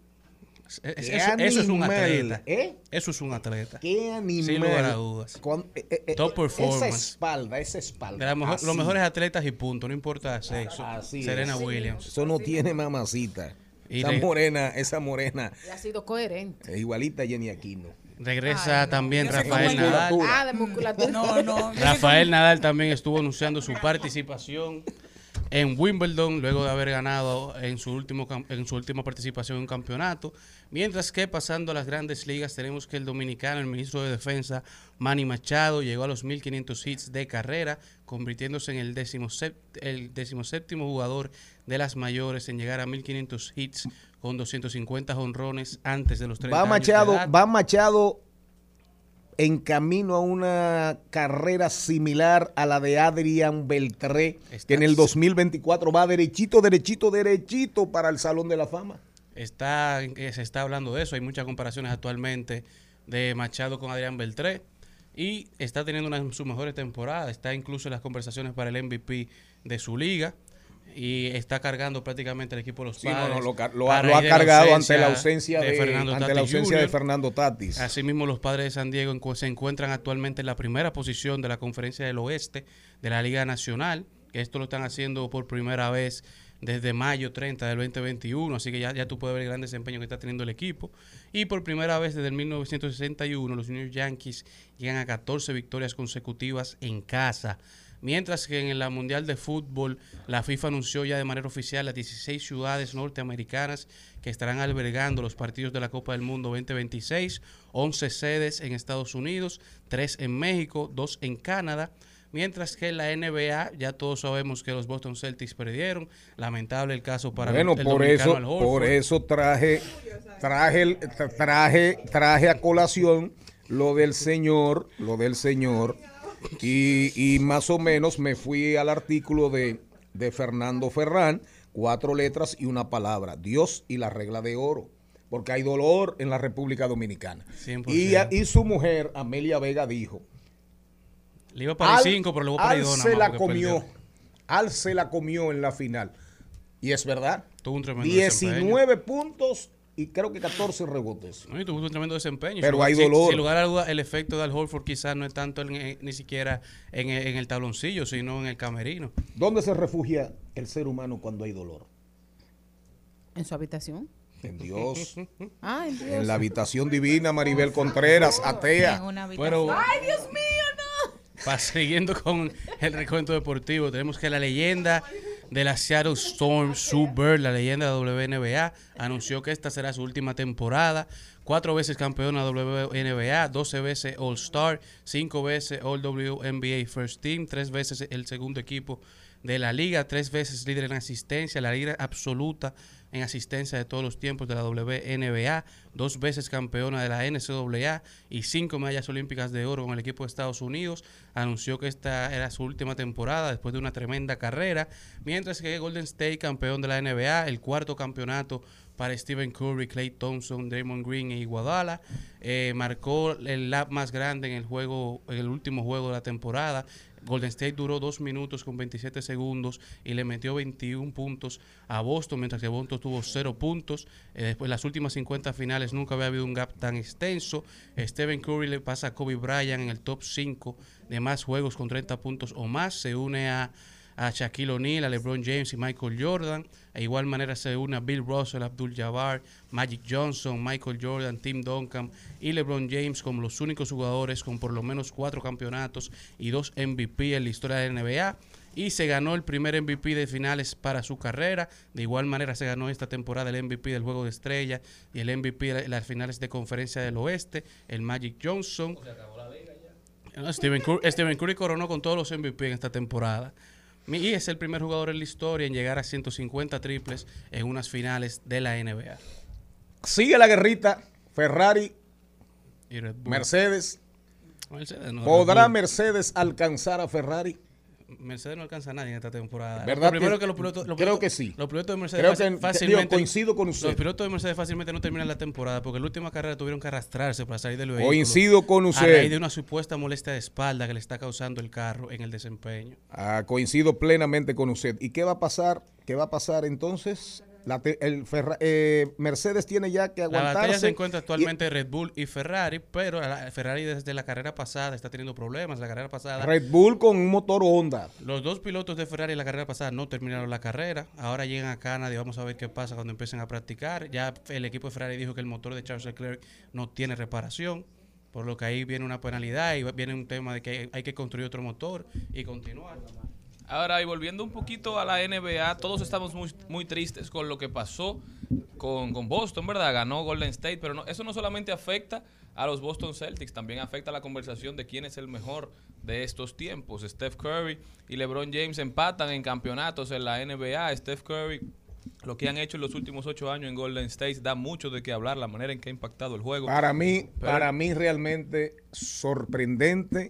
Es- eso, eso es un atleta. ¿eh? Eso es un atleta. Qué animal. Sin lugar a dudas. Con- eh, eh, eh, Top Esa performance. espalda, esa espalda. De mejor- así. los mejores atletas y punto, no importa sexo. Así Serena es. Williams. Eso no tiene mamacita. Y esa re- morena, esa morena, Y ha sido coherente. igualita a Jenny Aquino. Regresa también Rafael. Nadal. Ah, de musculatura. No, no. Rafael Nadal también estuvo anunciando su participación en Wimbledon luego de haber ganado en su último en su última participación en un campeonato, mientras que pasando a las grandes ligas tenemos que el dominicano, el ministro de Defensa Manny Machado llegó a los 1500 hits de carrera, convirtiéndose en el decimosép- el decimoséptimo jugador de las mayores en llegar a 1500 hits con 250 honrones antes de los 30 Va años de Machado, edad. va Machado en camino a una carrera similar a la de Adrián Beltré, que en el 2024 va derechito, derechito, derechito para el Salón de la Fama. Está, eh, se está hablando de eso. Hay muchas comparaciones actualmente de Machado con Adrián Beltré. Y está teniendo una de sus mejores temporadas. Está incluso en las conversaciones para el MVP de su liga. Y está cargando prácticamente el equipo de los Sí, padres. no, lo, ha- lo cargado ante la ausencia de, Fernando ante Tatis la ausencia de Jr.. Fernando Tatis. Asimismo, los padres de San Diego se encuentran actualmente en la primera posición de la Conferencia del Oeste de la Liga Nacional, que esto lo están haciendo por primera vez desde mayo 30 del 2021, así que ya, ya tú puedes ver el gran desempeño que está teniendo el equipo. Y por primera vez desde el 1961, los New York Yankees llegan a 14 victorias consecutivas en casa. Mientras que en la Mundial de Fútbol, la FIFA anunció ya de manera oficial las 16 ciudades norteamericanas que estarán albergando los partidos de la Copa del Mundo 2026, 11 sedes en Estados Unidos, 3 en México, 2 en Canadá. Mientras que en la NBA, ya todos sabemos que los Boston Celtics perdieron. Lamentable el caso para bueno, el por eso, Al por eso traje, traje, traje, traje a colación lo del señor, lo del señor Y, y más o menos me fui al artículo de, de Fernando Ferrán, cuatro letras y una palabra, Dios y la regla de oro. Porque hay dolor en la República Dominicana. 100%. Y, su mujer, Amelia Vega, dijo, Le iba para el 5, pero voy para Al el 2 se la comió. Al se la comió en la final. Y es verdad. Tuvo un tremendo 19 puntos y creo que 14 rebotes. No, y tuvo un tremendo desempeño. Pero Sin- hay dolor. Sin lugar a duda, el efecto de Al Horford quizás no es tanto en- en- ni siquiera en, el- en el tabloncillo, sino en el camerino. ¿Dónde se refugia el ser humano cuando hay dolor? ¿En su habitación? En Dios. Ah, en Dios. En la habitación divina, Maribel Contreras, atea. Pero ¡Ay, Dios mío, no! pa- siguiendo con el recuento deportivo, tenemos que la leyenda de la Seattle Storm, Sue Bird, la leyenda de WNBA, anunció que esta será su última temporada. Cuatro veces campeona WNBA, 12 veces All-Star, cinco veces All-WNBA First Team, tres veces el segundo equipo de la liga, tres veces líder en asistencia, la líder absoluta en asistencia de todos los tiempos de la WNBA, dos veces campeona de la NCAA y cinco medallas olímpicas de oro con el equipo de Estados Unidos. Anunció que esta era su última temporada después de una tremenda carrera, mientras que Golden State, campeón de la NBA, el cuarto campeonato para Stephen Curry, Clay Thompson, Draymond Green e Iguodala. Eh, marcó el lap más grande en el juego, en el último juego de la temporada. Golden State duró 2 minutos con 27 segundos y le metió 21 puntos a Boston, mientras que Boston tuvo 0 puntos. Eh, después, las últimas 50 finales nunca había habido un gap tan extenso. Stephen Curry le pasa a Kobe Bryant en el top 5 de más juegos con 30 puntos o más. Se une a a Shaquille O'Neal, a LeBron James y Michael Jordan. De igual manera se une a Bill Russell, Abdul Jabbar, Magic Johnson, Michael Jordan, Tim Duncan y LeBron James como los únicos jugadores con por lo menos cuatro campeonatos y dos MVP en la historia de la NBA. Y se ganó el primer MVP de finales para su carrera. De igual manera se ganó esta temporada el MVP del Juego de Estrellas y el MVP de las finales de Conferencia del Oeste, el Magic Johnson. No, Stephen, Curry, Stephen Curry coronó con todos los MVP en esta temporada. Y es el primer jugador en la historia en llegar a 150 triples en unas finales de la NBA. Sigue la guerrita. Ferrari, Y Red Bull. Mercedes. Mercedes no, ¿Podrá. Mercedes alcanzar a Ferrari? Mercedes no alcanza a nadie en esta temporada. ¿Verdad Lo primero que- que los pilotos, los creo pilotos- que sí. Los pilotos de Mercedes Creo fácil- que- fácilmente. digo, coincido con usted. Los pilotos de Mercedes fácilmente no terminan la temporada porque en la última carrera tuvieron que arrastrarse para salir del vehículo. Coincido con A usted. raíz de una supuesta molestia de espalda que le está causando el carro en el desempeño. Ah, coincido plenamente con usted. ¿Y qué va a pasar? ¿Qué va a pasar entonces? La te- el Ferra- eh, Mercedes tiene ya que La aguantarse. batalla se encuentra actualmente Red Bull y Ferrari, pero la- Ferrari desde la carrera pasada está teniendo problemas. La carrera pasada. Red Bull con un motor Honda. Los dos pilotos de Ferrari en la carrera pasada no terminaron la carrera. Ahora llegan a Canadá y vamos a ver qué pasa cuando empiecen a practicar. Ya el equipo de Ferrari dijo que el motor de Charles Leclerc no tiene reparación, por lo que ahí viene una penalidad y viene un tema de que hay que construir otro motor y continuar. Ahora, y volviendo un poquito a la NBA, todos estamos muy, muy tristes con lo que pasó con, con Boston, ¿verdad? Ganó Golden State, pero no, eso no solamente afecta a los Boston Celtics, también afecta a la conversación de quién es el mejor de estos tiempos. Steph Curry y LeBron James empatan en campeonatos en la NBA. Steph Curry, lo que han hecho en los últimos ocho años en Golden State, da mucho de qué hablar, la manera en que ha impactado el juego. Para mí, Pero- para mí realmente sorprendente.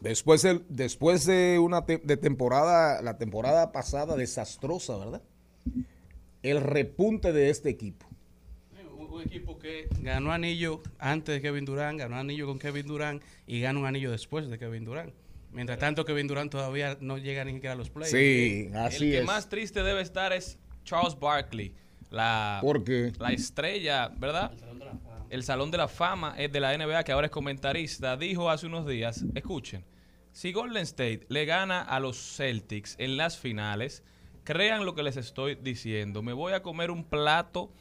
Después de, después de una te- de temporada, la temporada pasada desastrosa, ¿verdad? El repunte de este equipo. Un, un equipo que ganó anillo antes de Kevin Durant, ganó anillo con Kevin Durant y gana un anillo después de Kevin Durant. Mientras tanto, Kevin Durant todavía no llega ni siquiera a los playoffs. Sí, el así que es. más triste debe estar es Charles Barkley, la, ¿Por qué? la estrella, ¿verdad? El Salón de la Fama es de la NBA, que ahora es comentarista, dijo hace unos días, escuchen, si Golden State le gana a los Celtics en las finales, crean lo que les estoy diciendo, me voy a comer un plato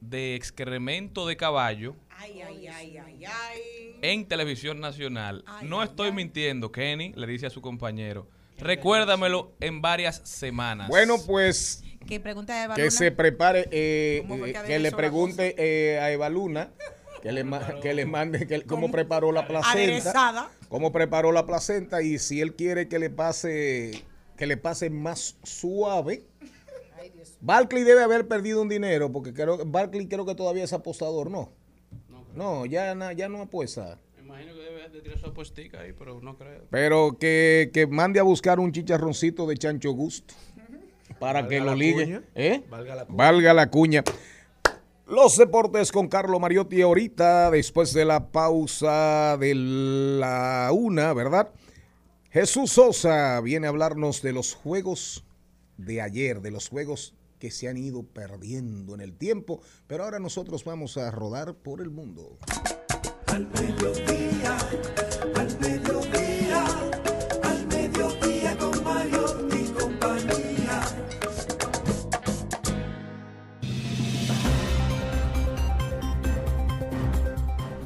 de excremento de caballo Ay, ay, ay, ay, ay. en televisión nacional. no estoy mintiendo, Kenny, le dice a su compañero. Recuérdamelo en varias semanas. Bueno, pues ¿Qué pregunta de Eva que Luna? se prepare, eh, ¿Cómo fue eh, que que le pregunte eh, a Eva Luna, que le, que le mande que- cómo preparó la placenta. Aderezada. Cómo preparó la placenta y si él quiere que le pase, que le pase más suave. Barkley debe haber perdido un dinero porque creo, Barkley creo que todavía es apostador, ¿no? No, ya, na- ya no apuesta. Me imagino que debe, Le tiré su apuestica ahí, pero no creo. Pero que, que mande a buscar un chicharroncito de chancho gusto para Valga que lo ligue. ¿Eh? Valga la cuña. Valga la cuña. Los deportes con Carlo Mariotti ahorita, después de la pausa de la una, ¿verdad? Jesús Sosa viene a hablarnos de los juegos de ayer, de los juegos que se han ido perdiendo en el tiempo, pero ahora nosotros vamos a rodar por el mundo. Al mediodía, al mediodía, al mediodía con Mario y compañía.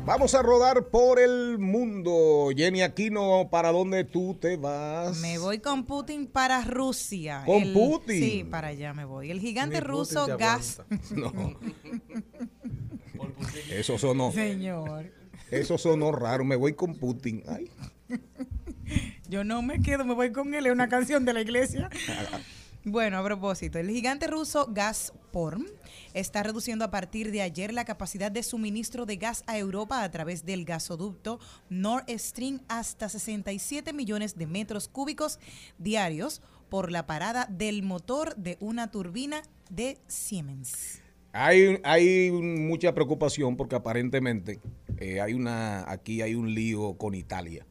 Vamos a rodar por el mundo. Jenny Aquino, ¿para dónde tú te vas? Me voy con Putin para Rusia. ¿Con El- Putin? Sí, para allá me voy. El gigante Ni ruso Gas. No. Eso sonó. Señor. Eso sonó raro. Me voy con Putin. Ay. Yo no me quedo, me voy con él. Es una canción de la iglesia. Bueno, a propósito, el gigante ruso Gazprom está reduciendo a partir de ayer la capacidad de suministro de gas a Europa a través del gasoducto Nord Stream hasta 67 millones de metros cúbicos diarios por la parada del motor de una turbina de Siemens. Hay, hay mucha preocupación porque aparentemente eh, hay una aquí hay un lío con Italia.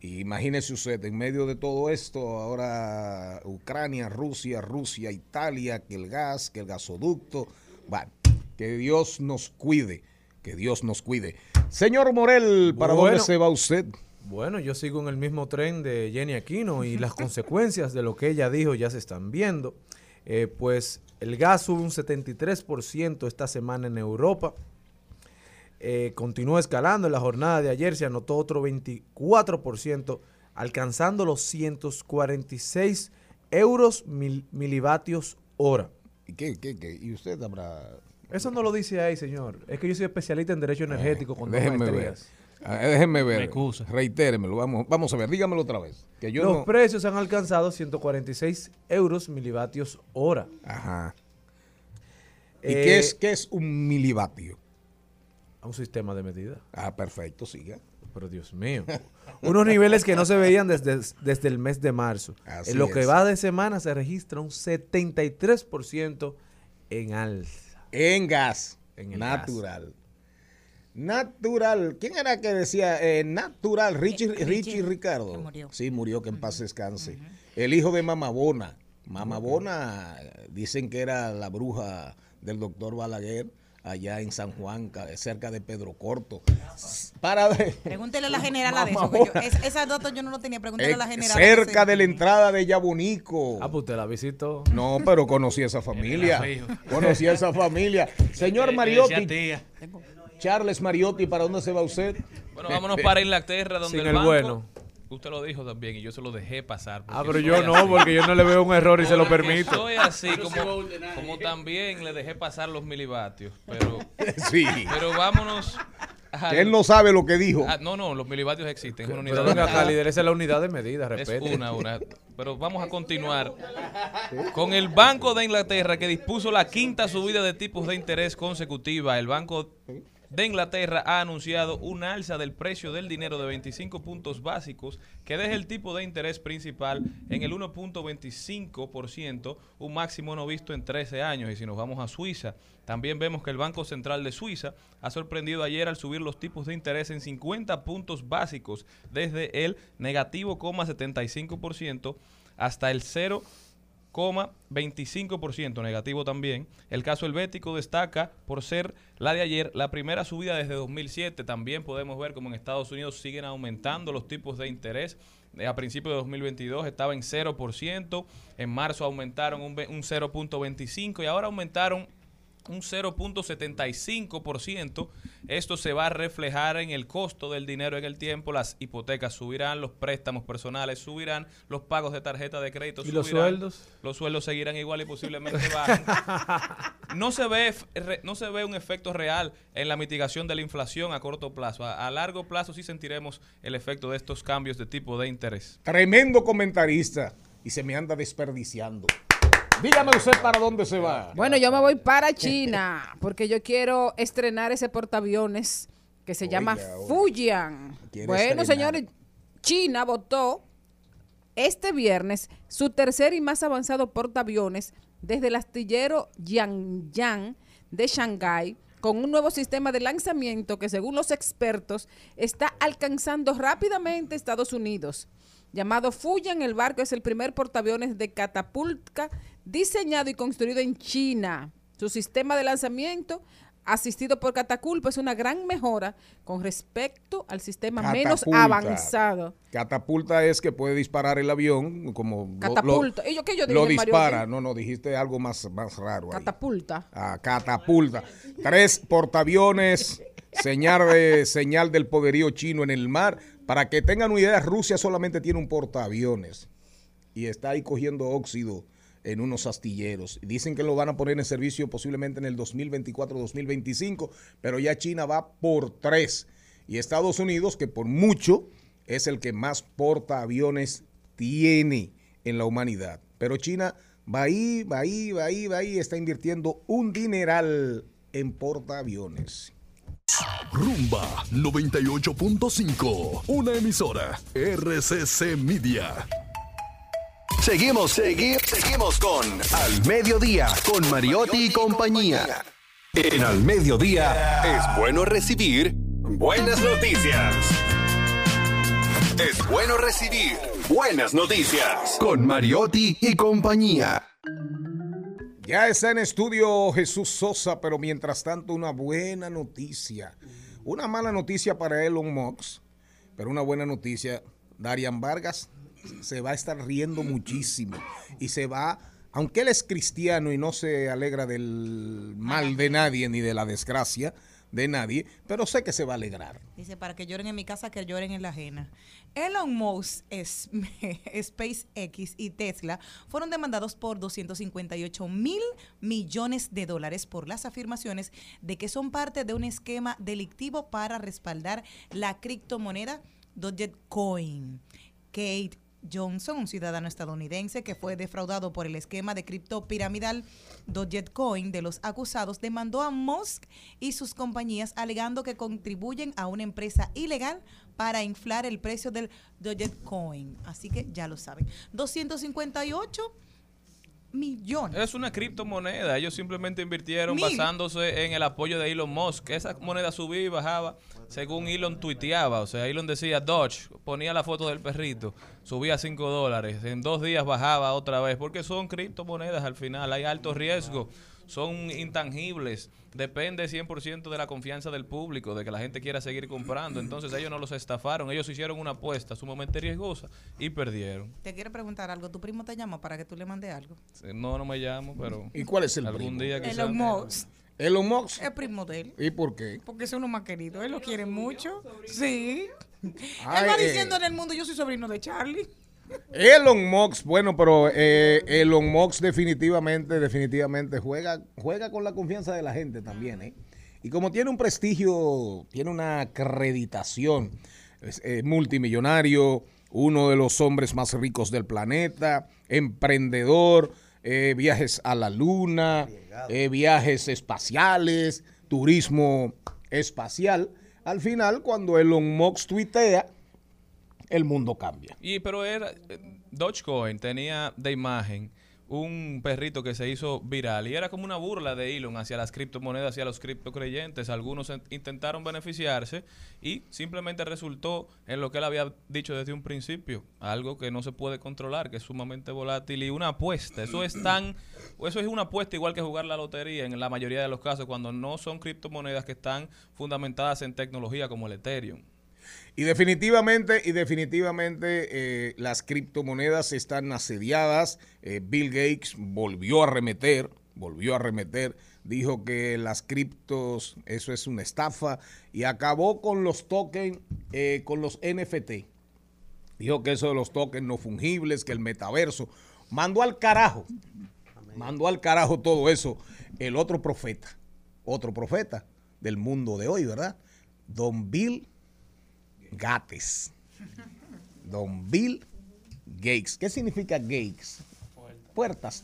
Y imagínese usted, en medio de todo esto, ahora Ucrania, Rusia, Rusia, Italia, que el gas, que el gasoducto. Bueno, que Dios nos cuide, que Dios nos cuide. Señor Morel, ¿para Bueno. dónde se va usted? Bueno, yo sigo en el mismo tren de Jenny Aquino y las consecuencias de lo que ella dijo ya se están viendo. Eh, pues el gas sube un 73% esta semana en Europa. Eh, continúa escalando. En la jornada de ayer se anotó otro 24%, alcanzando los 146 euros mil- milivatios hora. ¿Y qué, qué, qué? ¿Y usted habrá...? Eso no lo dice ahí, señor. Es que yo soy especialista en derecho energético con dos Déjenme ver. Ah, déjenme ver. Reitéremelo. Vamos, vamos a ver. Dígamelo otra vez. Que yo Los no- precios han alcanzado 146 euros milivatios hora. Ajá. ¿Y Eh, qué, es, qué es un milivatio? Un sistema de medida. Ah, perfecto, siga. Pero Dios mío. Unos niveles que no se veían desde, desde el mes de marzo. Así en lo que va de semana se registra un 73% en alza. En gas. En el natural. Natural. ¿Quién era que decía eh, natural? Richie, Richie, Richie Ricardo. que murió. Sí, murió, que en paz descanse. El hijo de Mamabona. Mamabona, eh, dicen que era la bruja del doctor Balaguer, allá en San Juan, ca- cerca de Pedro Corto. Para Pregúntele a la general de eso. que yo- es- esa dato yo no lo tenía. Pregúntele a la Eh, general. cerca de la entrada de Yabunico. Ah, pues usted la visitó. No, pero conocí a esa familia. Conocí a esa familia. Señor Mariotti. Charles Mariotti, ¿para dónde se va usted? Bueno, vámonos para Inglaterra, donde Sin el, el banco, bueno. Usted lo dijo también y yo se lo dejé pasar. Ah, pero yo no, porque yo no le veo un error y se lo permito. Soy así, Yo como, también le dejé pasar los milivatios. Pero, Sí. pero vámonos. Que él no sabe lo que dijo. Ah, no, no, los milivatios existen. Es una unidad Pero venga acá, medida. líder, esa es la unidad de medida, Es respete. una, una. Pero vamos a continuar con el Banco de Inglaterra que dispuso la quinta subida de tipos de interés consecutiva. El Banco de Inglaterra ha anunciado un alza del precio del dinero de 25 puntos básicos que deja el tipo de interés principal en el 1.25%, un máximo no visto en 13 años. Y si nos vamos a Suiza, también vemos que el Banco Central de Suiza ha sorprendido ayer al subir los tipos de interés en 50 puntos básicos desde el negativo, 75% hasta el 0,25% negativo también. El caso helvético destaca por ser la de ayer la primera subida desde 2007. También podemos ver como en Estados Unidos siguen aumentando los tipos de interés. Eh, A principios de 2022 estaba en 0%, en marzo aumentaron un, un 0.25 y ahora aumentaron un 0.75%. Esto se va a reflejar en el costo del dinero en el tiempo. Las hipotecas subirán, los préstamos personales subirán, los pagos de tarjeta de crédito ¿Y subirán. los sueldos? Los sueldos seguirán igual y posiblemente bajen. no se ve no se ve un efecto real en la mitigación de la inflación a corto plazo. A, a largo plazo sí sentiremos el efecto de estos cambios de tipo de interés. Tremendo comentarista. Y se me anda desperdiciando. Dígame usted para dónde se va. Bueno, yo me voy para China porque yo quiero estrenar ese portaaviones que se llama oiga. Fujian. Bueno, estrenar. señores, China votó este viernes su tercer y más avanzado portaaviones desde el astillero Yangyang de Shanghái con un nuevo sistema de lanzamiento que según los expertos está alcanzando rápidamente Estados Unidos. Llamado Fujian, el barco es el primer portaaviones de catapulta diseñado y construido en China. Su sistema de lanzamiento asistido por catapulta es una gran mejora con respecto al sistema menos avanzado. Catapulta es que puede disparar el avión como... lo- Catapulta. Lo, ¿Y yo qué yo lo dije, Mario? dispara. No, no, dijiste algo más, más raro ahí. Catapulta. Ah, catapulta. Tres portaaviones, señal, de, señal del poderío chino en el mar. Para que tengan una idea, Rusia solamente tiene un portaaviones y está ahí cogiendo óxido en unos astilleros. Dicen que lo van a poner en servicio posiblemente en el 2024-2025, pero ya China va por tres. Y Estados Unidos, que por mucho es el que más portaaviones tiene en la humanidad. Pero China va ahí, va ahí, va ahí, va ahí, está invirtiendo un dineral en portaaviones. Rumba 98.5. Una emisora. RCC Media. Seguimos, seguimos, seguimos con Al Mediodía, con Mariotti y compañía. En Al Mediodía es bueno recibir buenas noticias. Es bueno recibir buenas noticias con Mariotti y compañía. Ya está en estudio Jesús Sosa, pero mientras tanto una buena noticia. Una mala noticia para Elon Musk, pero una buena noticia. Darian Vargas se va a estar riendo muchísimo y se va, aunque él es cristiano y no se alegra del mal de nadie ni de la desgracia de nadie, pero sé que se va a alegrar. Dice, para que lloren en mi casa, que lloren en la ajena. Elon Musk, es- SpaceX y Tesla fueron demandados por 258 mil millones de dólares por las afirmaciones de que son parte de un esquema delictivo para respaldar la criptomoneda Dogecoin. Kate Johnson, un ciudadano estadounidense que fue defraudado por el esquema de cripto piramidal Dogecoin de los acusados, demandó a Musk y sus compañías alegando que contribuyen a una empresa ilegal para inflar el precio del Dogecoin. Así que ya lo saben. 258 millones. Es una criptomoneda. Ellos simplemente invirtieron Mil. basándose en el apoyo de Elon Musk. Esa moneda subía y bajaba según Elon tuiteaba. O sea, Elon decía Dodge, ponía la foto del perrito, subía 5 dólares. En dos días bajaba otra vez. Porque son criptomonedas al final. Hay alto riesgo. Son intangibles. Depende 100% de la confianza del público, de que la gente quiera seguir comprando. Entonces ellos no los estafaron. Ellos hicieron una apuesta sumamente riesgosa y perdieron. Te quiero preguntar algo. ¿Tu primo te llama para que tú le mandes algo? No, no me llamo, pero... ¿Y cuál es el Algún primo? día quizás... Elon Musk. Es primo de él. ¿Y por qué? Porque es uno más querido. Él lo quiere mucho. Sí. Ay, él va eh. diciendo en el mundo, yo soy sobrino de Charlie. Elon Musk, bueno, pero eh, Elon Musk definitivamente, definitivamente juega, juega con la confianza de la gente también, ¿eh? Y como tiene un prestigio, tiene una acreditación, es eh, multimillonario, uno de los hombres más ricos del planeta, emprendedor, eh, viajes a la luna, eh, viajes espaciales, turismo espacial. Al final, cuando Elon Musk tuitea, el mundo cambia. Y pero era eh, Dogecoin tenía de imagen un perrito que se hizo viral y era como una burla de Elon hacia las criptomonedas, hacia los criptocreyentes. Algunos en- intentaron beneficiarse y simplemente resultó en lo que él había dicho desde un principio, algo que no se puede controlar, que es sumamente volátil y una apuesta. Eso es tan eso es una apuesta igual que jugar la lotería en la mayoría de los casos cuando no son criptomonedas que están fundamentadas en tecnología como el Ethereum. Y definitivamente, y definitivamente eh, las criptomonedas están asediadas. Eh, Bill Gates volvió a remeter, volvió a remeter, dijo que las criptos, eso es una estafa, y acabó con los tokens, eh, con los NFT. Dijo que eso de los tokens no fungibles, que el metaverso. Mandó al carajo, mandó al carajo todo eso. El otro profeta, otro profeta del mundo de hoy, ¿verdad? Don Bill Gates. Don Bill Gates. ¿Qué significa Gates? Puertas.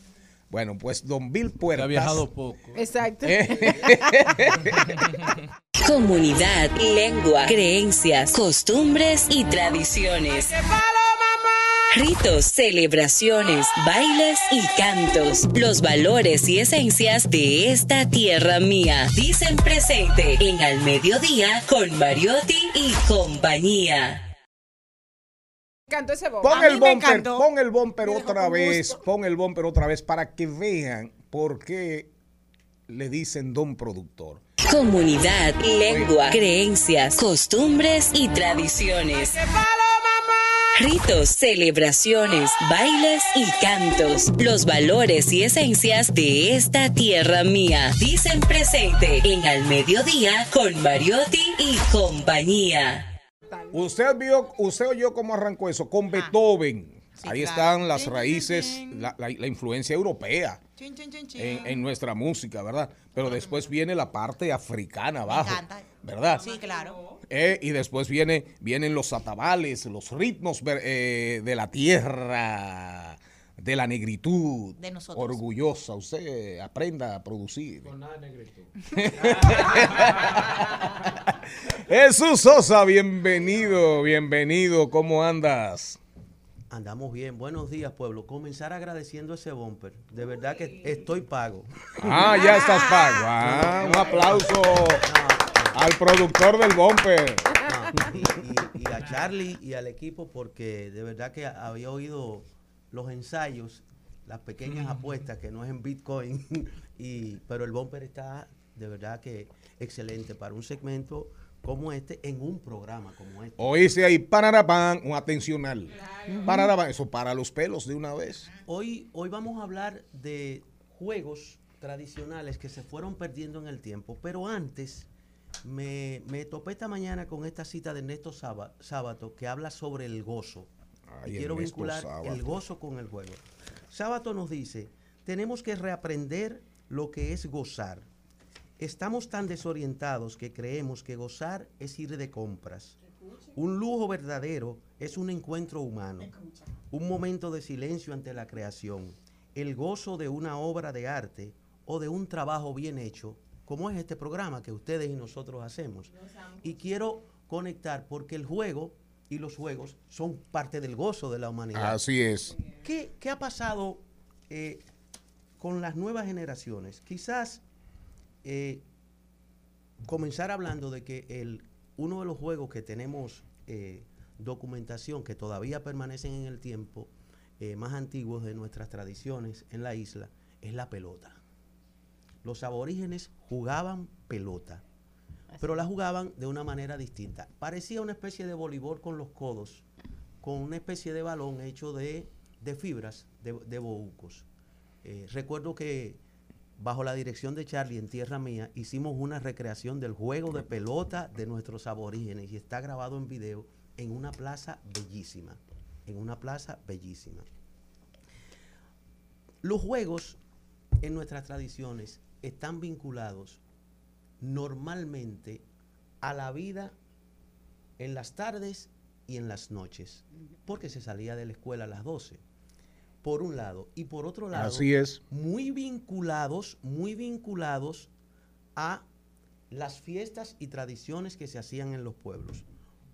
Bueno, pues Don Bill Puertas. ha viajado poco. Exacto. Eh. Comunidad, lengua, creencias, costumbres y tradiciones. Ritos, celebraciones, bailes y cantos. Los valores y esencias de esta tierra mía. Dicen presente en Al Mediodía con Mariotti y compañía. Cantó ese. Pon el bumper, pon el bumper otra vez, pon el bumper otra vez para que vean por qué le dicen don productor. Comunidad, lengua, creencias, costumbres y tradiciones. Ritos, celebraciones, bailes y cantos. Los valores y esencias de esta tierra mía. Dicen presente en Al Mediodía con Mariotti y compañía. Usted vio, usted oyó cómo arrancó eso con Beethoven. Ahí claro. están las Chin, chin, raíces, la, la- la influencia europea Chin, chin, chin, chin. en, en nuestra música, ¿verdad? Pero después viene la parte africana abajo, ¿verdad? Sí, claro. Eh, y después viene, vienen los atabales, los ritmos eh, de la tierra, de la negritud. De nosotros. Orgullosa, usted aprenda a producir. Jesús Sosa, bienvenido, bienvenido, ¿cómo andas? Andamos bien, buenos días pueblo. Comenzar agradeciendo ese bumper. De verdad que estoy pago. Ah, ya estás pago. Ah, un aplauso al productor del bumper. Y, y- y a Charlie y al equipo porque de verdad que había oído los ensayos, las pequeñas apuestas que no es en Bitcoin, y, pero el bumper está de verdad que excelente para un segmento como este en un programa como este. Oíste ahí, panarapán, un atencional. Panarapán, eso para los pelos de una vez. Hoy, hoy vamos a hablar de juegos tradicionales que se fueron perdiendo en el tiempo, pero antes me, me topé esta mañana con esta cita de Ernesto Sába- Sábato que habla sobre el gozo. Ay, y quiero Ernesto vincular Sábato. el gozo con el juego. Sábato nos dice, tenemos que reaprender lo que es gozar. Estamos tan desorientados que creemos que gozar es ir de compras. Un lujo verdadero es un encuentro humano, un momento de silencio ante la creación, el gozo de una obra de arte o de un trabajo bien hecho, como es este programa que ustedes y nosotros hacemos. Y quiero conectar porque el juego y los juegos son parte del gozo de la humanidad. Así es. ¿Qué, qué ha pasado eh, con las nuevas generaciones? Quizás eh, comenzar hablando de que el, uno de los juegos que tenemos eh, documentación que todavía permanecen en el tiempo eh, más antiguos de nuestras tradiciones en la isla es la pelota. Los aborígenes jugaban pelota, pero la jugaban de una manera distinta. Parecía una especie de voleibol con los codos, con una especie de balón hecho de, de fibras, de, de bohucos. Eh, recuerdo que bajo la dirección de Charlie en Tierra Mía hicimos una recreación del juego de pelota de nuestros aborígenes y está grabado en video en una plaza bellísima, en una plaza bellísima. Los juegos en nuestras tradiciones están vinculados normalmente a la vida en las tardes y en las noches, porque se salía de la escuela a las 12, por un lado, y por otro lado, Así es. muy vinculados, muy vinculados a las fiestas y tradiciones que se hacían en los pueblos.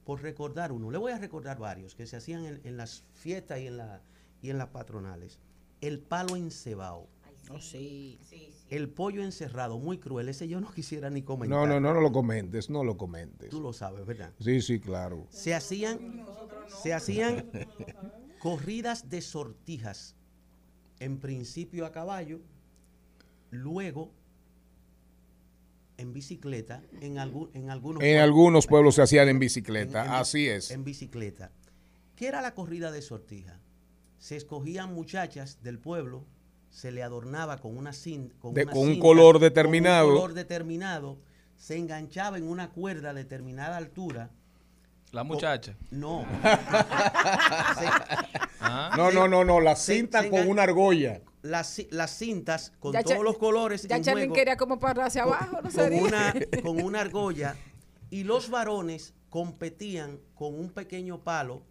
Por recordar uno, le voy a recordar varios que se hacían en, en las fiestas y en, la, y en las patronales. El palo encebado. Oh, sí. El pollo encerrado, muy cruel. Ese yo no quisiera ni comentar. No, no, no, no lo comentes, no lo comentes. Tú lo sabes, ¿verdad? Sí, sí, claro. Se hacían, se hacían corridas de sortijas. En principio a caballo, luego en bicicleta, en, algún, en algunos En pueblos- algunos pueblos se hacían en bicicleta, en- en bi- así es. En bicicleta. ¿Qué era la corrida de sortija? Se escogían muchachas del pueblo, se le adornaba con una cinta, con, De- una con un cinta, color determinado. con un color determinado, se enganchaba en una cuerda a determinada altura. La muchacha. No. Ah. No, no, no, no, la cinta se con una argolla. Las, las cintas con Ya todos los colores Ya juego, quería como para hacia con- abajo, no con, una, con una argolla y los varones competían con un pequeño palo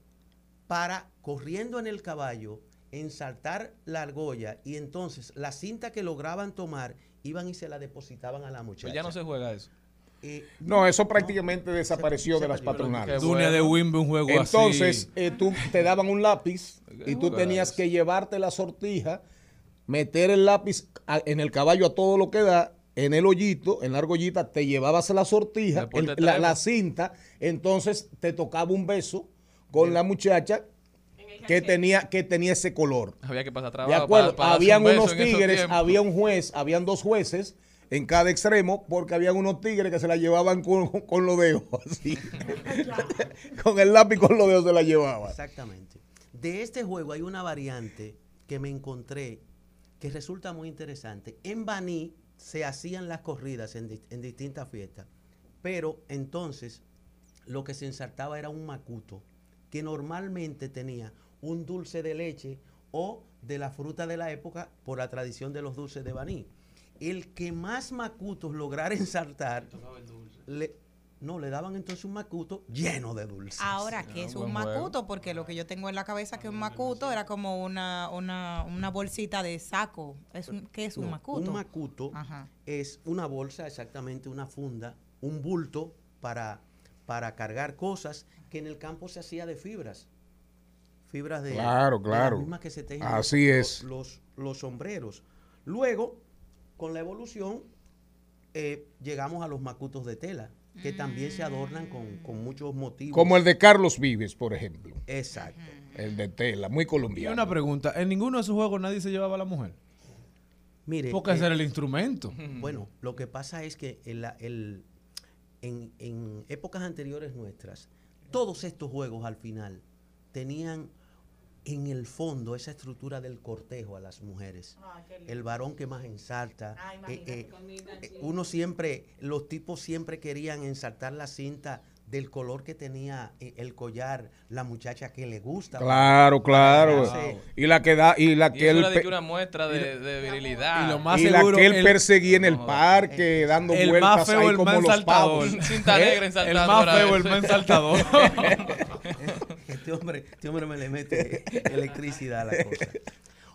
para, corriendo en el caballo, ensaltar la argolla y entonces la cinta que lograban tomar iban y se la depositaban a la muchacha. Pues ya no se juega eso. Eh, No, eso prácticamente desapareció de las patronales. Dunia de Wimby, un juego Entonces, así. eh, tú te daban un lápiz y tú tenías que llevarte la sortija, meter el lápiz a- en el caballo a todo lo que da, en el hoyito, en la argollita, te llevabas la sortija, el- la, cinta, entonces te tocaba un beso con la muchacha que tenía, que tenía ese color. Había que pasar De trabajo. acuerdo, para- para darse habían un unos tigres, había un juez, habían dos jueces en cada extremo, porque habían unos tigres que se la llevaban con, con los dedos, así. con el lápiz con los dedos se la llevaban. Exactamente. De este juego hay una variante que me encontré que resulta muy interesante. En Baní se hacían las corridas en, en distintas fiestas, pero entonces lo que se ensartaba era un macuto que normalmente tenía un dulce de leche o de la fruta de la época por la tradición de los dulces de Baní. El que más macutos lograra ensartar, le- no, le daban entonces un macuto lleno de dulces. Ahora, ¿qué es un macuto? Porque lo que yo tengo en la cabeza que un macuto era como una, una, una bolsita de saco. Es un, ¿Qué es un No, macuto? Un macuto Ajá. es una bolsa, exactamente una funda, un bulto para, para cargar cosas que en el campo se hacía de fibras. Fibras de, Claro, de claro. las mismas que se tejen Así los, es. Los, los sombreros. Luego, con la evolución, eh, llegamos a los macutos de tela, que también se adornan con, con muchos motivos. Como el de Carlos Vives, por ejemplo. Exacto. El de tela, muy Y colombiano. una pregunta, ¿en ninguno de esos juegos nadie se llevaba a la mujer? Mire, Porque eh, ese era el instrumento. Bueno, lo que pasa es que en, la- el- en- en épocas anteriores nuestras, todos estos juegos al final tenían en el fondo esa estructura del cortejo a las mujeres. el varón que más ensarta. eh, eh, eh, uno siempre, los tipos siempre querían ensartar la cinta del color que tenía eh, el collar la muchacha que le gusta. Claro, claro. Wow. Y la que da, y la Y que eso él una muestra de, de virilidad. Y lo más y la que él el- perseguía en el parque, dando el vueltas más feo, ahí el como más los saltador. pavos. Cinta negra ensaltando. El más feo, el más ensaltador. Este hombre, este hombre me le mete electricidad a la cosa.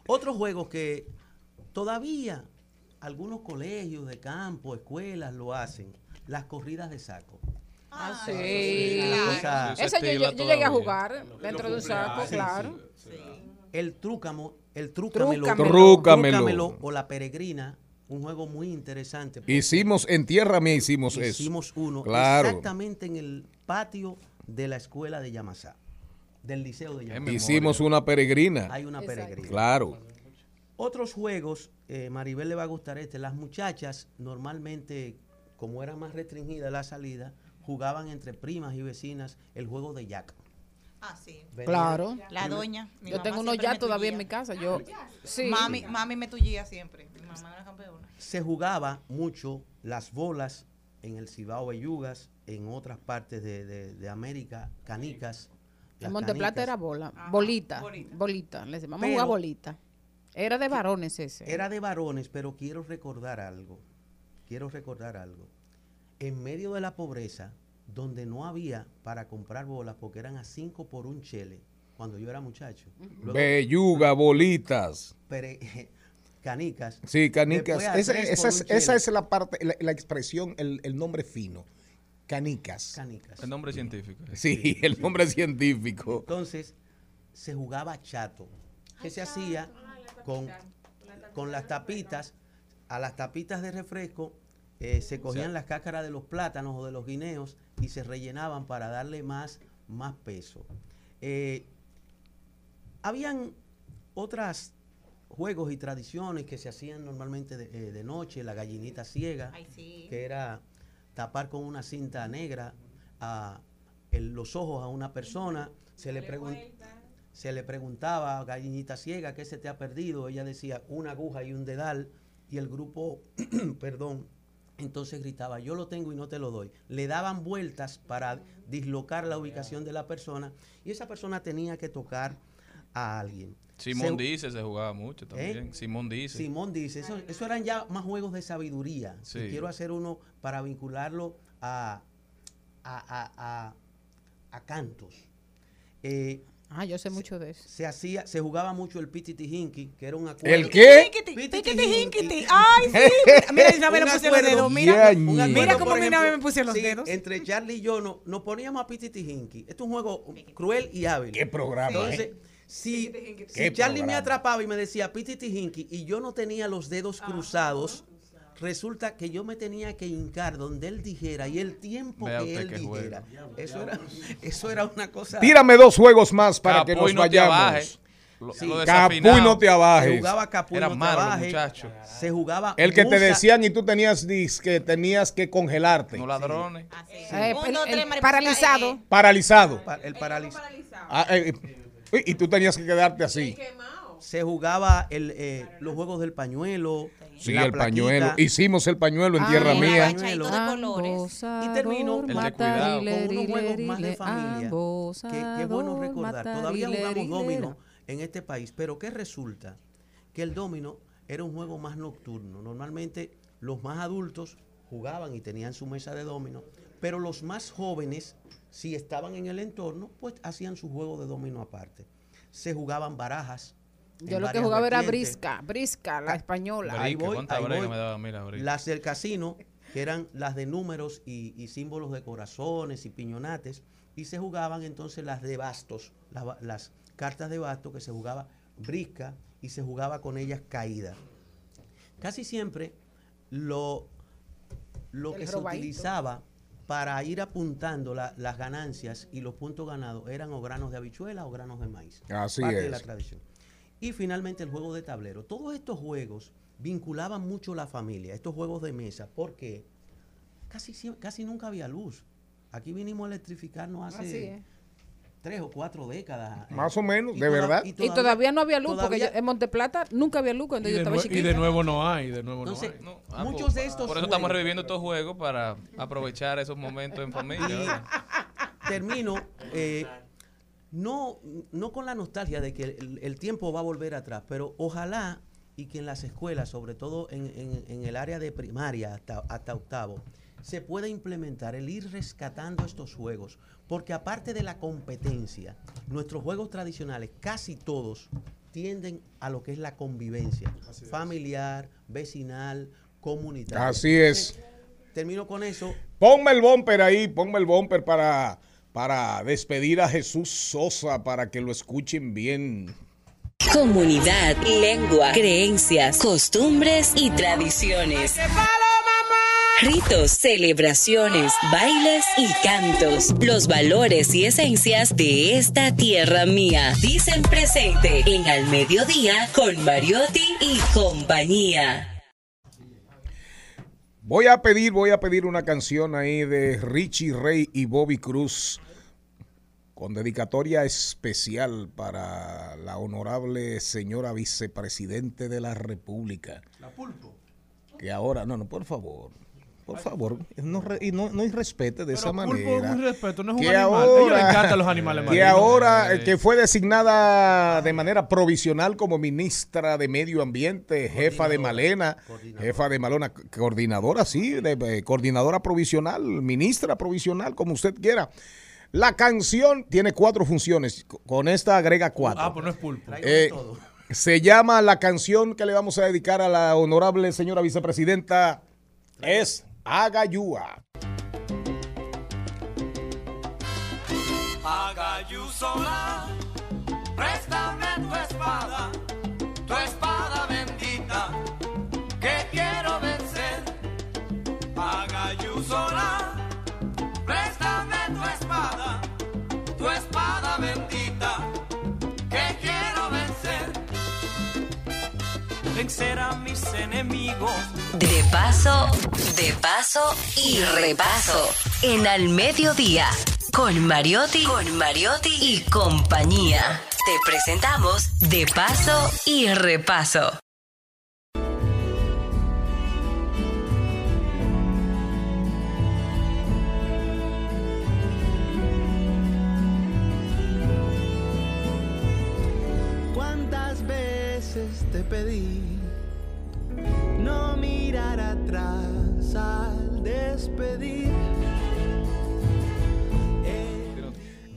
Otros juegos que todavía algunos colegios de campo, escuelas lo hacen, las corridas de saco. Ah, sí. Una cosa- Ese yo, yo- yo llegué a jugar dentro de un saco, Sí, claro. El trúcamo, el trúcamelo, Trúcamelo. Trúcamelo. o la peregrina, un juego muy interesante. Hicimos, en tierra mía hicimos, eso. Hicimos uno Claro. exactamente en el patio de la escuela de Yamasá, del liceo de. Hicimos una peregrina. Hay una peregrina. Claro. Otros juegos, eh, Maribel le va a gustar este, las muchachas normalmente, como era más restringida la salida, jugaban entre primas y vecinas el juego de Jack. Ah, sí. Claro. La doña. mi Yo mamá tengo uno siempre ya todavía en mi casa. Yo, sí. Mami, mami me tullía siempre. Mi mamá era campeona. Se jugaba mucho las bolas en el Cibao Bellugas, en otras partes de, de- de América, canicas. En Monteplata era bola. bolita. Bolita. Les a Pero- bolita. Era de varones ese. Era de varones, pero quiero recordar algo. Quiero recordar algo. En medio de la pobreza, donde no había para comprar bolas, porque eran a 5 por un chele, cuando yo era muchacho. Luego, Belluga, bolitas. pere- canicas. Sí, canicas. Esa, es, esa la parte, la, la expresión, el, el nombre fino. Canicas. Canicas. El nombre científico. Sí, el nombre científico. Entonces, se jugaba chato. que se hacía con, con las tapitas? A las tapitas de refresco eh, se cogían las cáscaras de los plátanos o de los guineos y se rellenaban para darle más, más peso. Eh, habían otras juegos y tradiciones que se hacían normalmente de, eh, de noche, la gallinita ciega, que era tapar con una cinta negra a el- los ojos a una persona, se le, pregun- se le preguntaba, gallinita ciega, ¿qué se te ha perdido? Ella decía, una aguja y un dedal, y el grupo, perdón, entonces gritaba, yo lo tengo y no te lo doy. Le daban vueltas para dislocar la ubicación de la persona, y esa persona tenía que tocar a alguien. Simón Se- dice se jugaba mucho también. ¿Eh? Simón dice. Simón dice, eso, eso eran ya más juegos de sabiduría. Sí. Y quiero hacer uno para vincularlo a, a, a- a- a cantos. Eh, Ah, yo sé mucho de eso. Se hacía, se jugaba mucho el pititi hinky, que era un acuerdo. ¿El qué? Piquiti, hinkiti. Ay, sí. Mira, Isabel me Un pusieron los dedos. Mira, mira cómo ejemplo, nave me pusieron los sí, dedos. Entre Charlie y yo no, nos poníamos a pititi hinky. Esto es un juego cruel y hábil. ¿Qué programa, Entonces, eh? Si, si Charlie me atrapaba y me decía pititi hinky y yo no tenía los dedos cruzados, resulta que yo me tenía que hincar donde él dijera y el tiempo Vea que él dijera. Eso era, eso era una cosa. Tírame dos juegos más para que nos no te vayamos. Lo- Sí. lo Capuy no te Se abajes. jugaba capuy, Era no te malo, abajes. muchachos. Se jugaba El que te decían y tú tenías dis- que tenías que congelarte. No ladrones. Eh, el paralizado. eh, Paralizado. pa- el paralizado. Ah, eh, y tú tenías que quedarte así. Se jugaba el, eh, los juegos del pañuelo. Sí, la el plaquita. pañuelo. Hicimos el pañuelo en tierra Ay, mía. agachadito de colores. Y termino El de cuidado. con unos juegos más de ile, familia. Que, que es bueno recordar. Todavía jugamos domino en este país, pero ¿qué resulta? Que el domino era un juego más nocturno. Normalmente los más adultos jugaban y tenían su mesa de domino, pero los más jóvenes, si estaban en el entorno, pues hacían su juego de domino aparte. Se jugaban barajas. Yo lo que jugaba era brisca, brisca, la española. Ahí voy, ¿cuánta ahí voy. me daba? Mira. Las del casino, que eran las de números y, y símbolos de corazones y piñonates, y se jugaban entonces las de bastos, las, ba- las cartas de bastos que se jugaba brisca y se jugaba con ellas caída. Casi siempre lo, lo que se utilizaba para ir apuntando la- las ganancias y los puntos ganados eran o granos de habichuela o granos de maíz. Así parte de es. la tradición. Y finalmente el juego de tablero. Todos estos juegos vinculaban mucho la familia, estos juegos de mesa, porque casi, casi nunca había luz. Aquí vinimos a electrificarnos hace Así es. Tres o cuatro décadas. eh. Más o menos, de toda- verdad. Y todavía no había luz, porque todavía- yo- en Monteplata nunca había luz cuando Y yo de, estaba nue- y chiquita. de nuevo no hay, de nuevo no hay. No, ah, muchos pues, de estos Por eso estamos reviviendo estos juegos para aprovechar esos momentos en familia. termino eh, no, no con la nostalgia de que el, el tiempo va a volver atrás, pero ojalá y que en las escuelas, sobre todo en, en- en el área de primaria hasta, hasta octavo, se pueda implementar el ir rescatando estos juegos, porque aparte de la competencia, nuestros juegos tradicionales, casi todos, tienden a lo que es la convivencia familiar, vecinal, comunitaria. Así es. Termino con eso. Ponme el bumper ahí, ponme el bumper para, para despedir a Jesús Sosa, para que lo escuchen bien. Comunidad, lengua, creencias, costumbres y tradiciones. Ritos, celebraciones, bailes y cantos. Los valores y esencias de esta tierra mía. Dicen presente en Al Mediodía con Mariotti y compañía. Voy a pedir, voy a pedir una canción ahí de Richie Rey y Bobby Cruz con dedicatoria especial para la honorable señora vicepresidente de la República. La pulpo. Que ahora, no, no, por favor, por favor, no, y no, no irrespete de esa pulpo manera. un respeto, no es un que animal. A ellos les ahora- encantan los animales Que marinos. ahora, Eh. eh, que fue designada de manera provisional como ministra de Medio Ambiente, jefa de Malena, jefa de Malona, coordinadora, sí, de, eh, coordinadora provisional, ministra provisional, como usted quiera. La canción tiene cuatro funciones, co- con esta agrega cuatro. Ah, pues no es pulpo. Eh, se llama la canción que le vamos a dedicar a la honorable señora vicepresidenta es Agayúa. Préstame Vencer a mis enemigos. De paso, de paso y repaso. En Al Mediodía. Con Mariotti, con Mariotti y compañía. Te presentamos De paso y repaso.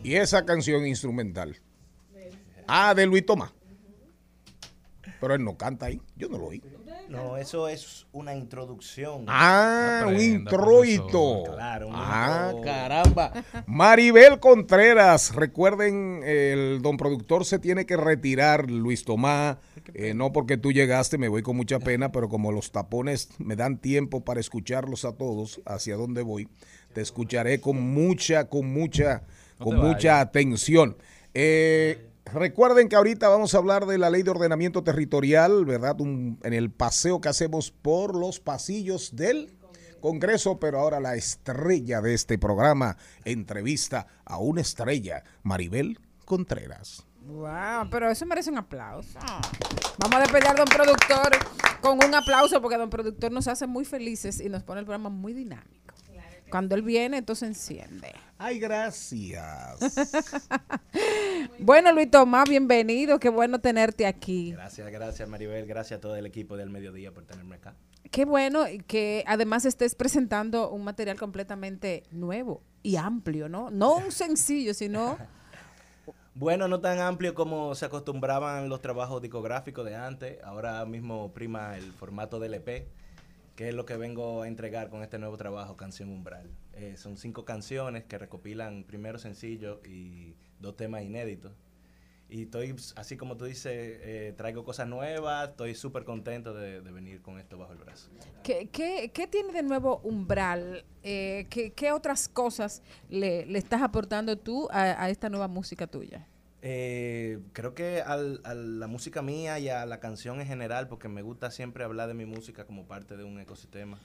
Y esa canción instrumental Ah, de Luis Tomás. Pero él no canta ahí. Yo no lo oí. No, eso es una introducción. Ah, un introito. Claro, un Ah, intro. caramba. Maribel Contreras, recuerden, el don productor se tiene que retirar, Luis Tomás. Eh, no porque tú llegaste, me voy con mucha pena, pero como los tapones me dan tiempo para escucharlos a todos, hacia dónde voy, te escucharé con mucha, con mucha, No con mucha atención. Eh, recuerden que ahorita vamos a hablar de la ley de ordenamiento territorial, ¿verdad? Un- en el paseo que hacemos por los pasillos del Congreso, pero ahora la estrella de este programa entrevista a una estrella, Maribel Contreras. Wow, pero eso merece un aplauso. Vamos a despedir al don productor con un aplauso porque don productor nos hace muy felices y nos pone el programa muy dinámico. Cuando él viene, entonces enciende. Ay, gracias. Bueno, Luis Tomás, bienvenido. Qué bueno tenerte aquí. Gracias, gracias Maribel, gracias a todo el equipo del mediodía por tenerme acá. Qué bueno que además estés presentando un material completamente nuevo y amplio, ¿no? No un sencillo, sino Bueno, no tan amplio como se acostumbraban los trabajos discográficos de antes. Ahora mismo prima el formato del EP, que es lo que vengo a entregar con este nuevo trabajo, Canción Umbral. Eh, son cinco canciones que recopilan primero sencillo y dos temas inéditos. Y estoy, así como tú dices, eh, traigo cosas nuevas, estoy súper contento de, de venir con esto bajo el brazo. ¿qué, qué, qué tiene de nuevo Umbral? Eh, ¿qué, qué otras cosas le, le estás aportando tú a, a esta nueva música tuya? Eh, creo que al- a la música mía y a la canción en general, porque me gusta siempre hablar de mi música como parte de un ecosistema.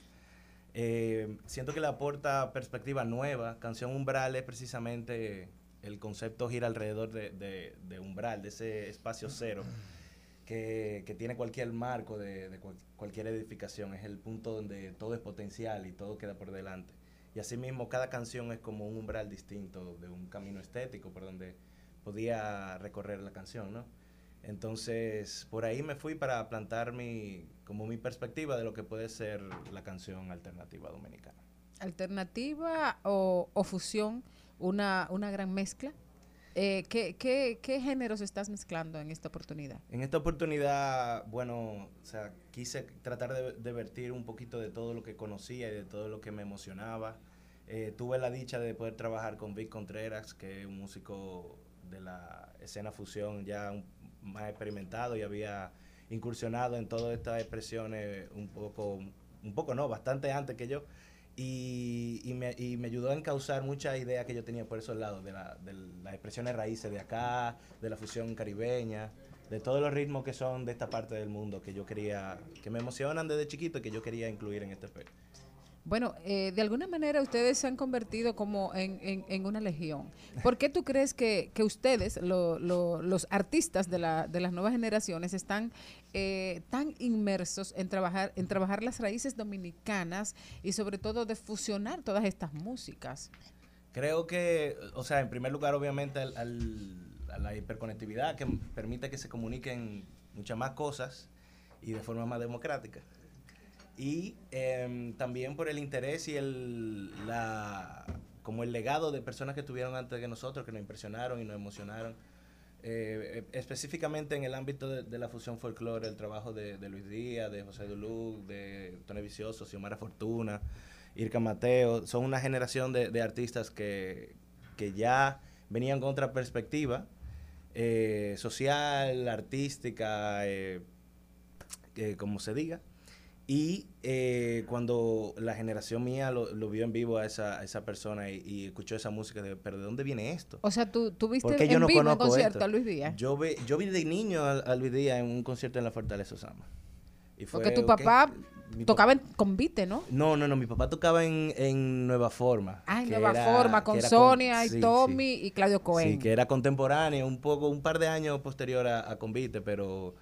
eh, siento que le aporta perspectiva nueva. Canción Umbral es precisamente el concepto gira alrededor de, de- de umbral, de ese espacio cero que, que tiene cualquier marco de, de cual- cualquier edificación. Es el punto donde todo es potencial y todo queda por delante. Y asimismo, cada canción es como un umbral distinto de un camino estético por donde podía recorrer la canción, ¿no? Entonces, por ahí me fui para plantar mi, como mi perspectiva de lo que puede ser la canción alternativa dominicana. ¿Alternativa o, o fusión? Una, una gran mezcla. Eh, ¿qué, qué, qué géneros estás mezclando en esta oportunidad? En esta oportunidad, bueno, o sea, quise tratar de, de vertir un poquito de todo lo que conocía y de todo lo que me emocionaba. Eh, tuve la dicha de poder trabajar con Vic Contreras, que es un músico de la escena fusión ya un- más experimentado y había incursionado en todas estas expresiones un poco, un poco no, bastante antes que yo. Y, y me, y me ayudó a encauzar muchas ideas que yo tenía por esos lados, de, la, de las expresiones raíces de acá, de la fusión caribeña, de todos los ritmos que son de esta parte del mundo que yo quería, que me emocionan desde chiquito y que yo quería incluir en este. Bueno, eh, de alguna manera ustedes se han convertido como en, una legión. ¿Por qué tú crees que, que ustedes, lo- lo- los artistas de, la, de las nuevas generaciones, están eh, tan inmersos en trabajar, en trabajar las raíces dominicanas y sobre todo de fusionar todas estas músicas? Creo que, o sea, en primer lugar, obviamente, al, a la hiperconectividad que permite que se comuniquen muchas más cosas y de forma más democrática. Y em, también por el interés y el, la, como el legado de personas que estuvieron antes que nosotros, que nos impresionaron y nos emocionaron. Eh, eh, específicamente en el ámbito de, de la fusión folclore, el trabajo de, de Luis Díaz, de José Duluc, de Tony Vicioso, Xiomara Fortuna, Irka Mateo, son una generación de, de artistas que, que ya venían con otra perspectiva eh, social, artística, eh, eh, como se diga. Y eh, cuando la generación mía lo, lo vio en vivo a esa, a esa persona y, y escuchó esa música, de, pero ¿de dónde viene esto? O sea, tú, tú viste en yo no vivo un concierto esto. a Luis Díaz. Yo, vi, yo vi de niño a, a Luis Díaz en un concierto en la Fortaleza Osama. Y fue, Porque tu papá mi tocaba en convite, ¿no? No, no, no, mi papá tocaba en, en Nueva Forma. Ah, en Nueva era- Forma, con Sonia y Tommy y Claudio Cohen. Sí, que era contemporáneo, un poco, un par de años posterior a, a Convite, pero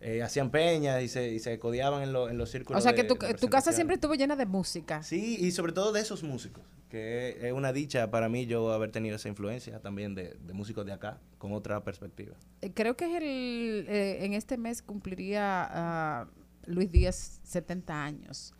eh, hacían peñas y se, y se codiaban en, lo- en los círculos o sea que tu, de tu casa siempre estuvo llena de música. Sí, y sobre todo de esos músicos, que es una dicha para mí yo haber tenido esa influencia también de, de músicos de acá, con otra perspectiva. Eh, Creo que es el, eh, en este mes cumpliría ah, Luis Díaz 70 años.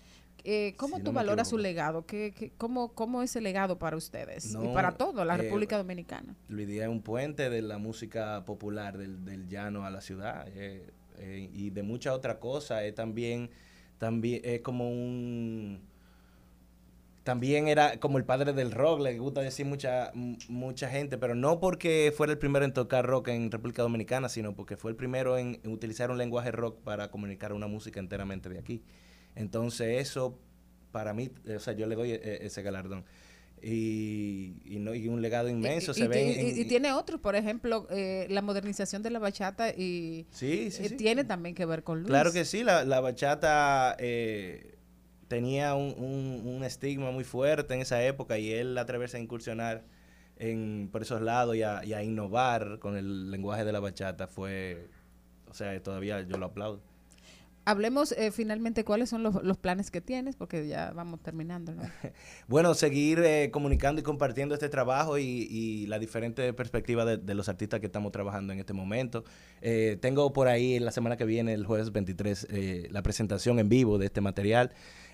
eh, ¿cómo tú no valoras su legado? ¿Qué, qué- cómo, ¿Cómo es el legado para ustedes? y para todo, la eh, República Dominicana. Luis Díaz es un puente de la música popular del, del llano a la ciudad eh, eh, y de muchas otras cosas. Es también, también es como un... También era como el padre del rock, le gusta decir mucha, mucha gente, pero no porque fuera el primero en tocar rock en República Dominicana, sino porque fue el primero en, utilizar un lenguaje rock para comunicar una música enteramente de aquí. Entonces eso, para mí, eh, o sea, yo le doy eh, ese galardón. Y, y, no, y un legado inmenso y, se y- ve y- en- y tiene otros, por ejemplo, eh, la modernización de la bachata y Sí, sí, eh, sí. tiene también que ver con Luis. Claro que sí, la, la bachata eh, tenía un, un- un estigma muy fuerte en esa época y él atreverse a incursionar en, por esos lados y a, y a innovar con el lenguaje de la bachata fue, o sea, todavía yo lo aplaudo. Hablemos eh, finalmente cuáles son los, planes que tienes, porque ya vamos terminando. ¿no? Bueno, seguir eh, comunicando y compartiendo este trabajo y, y la diferente perspectiva de, de los artistas que estamos trabajando en este momento. Eh, tengo por ahí la semana que viene, el jueves 23, eh, la presentación en vivo de este material,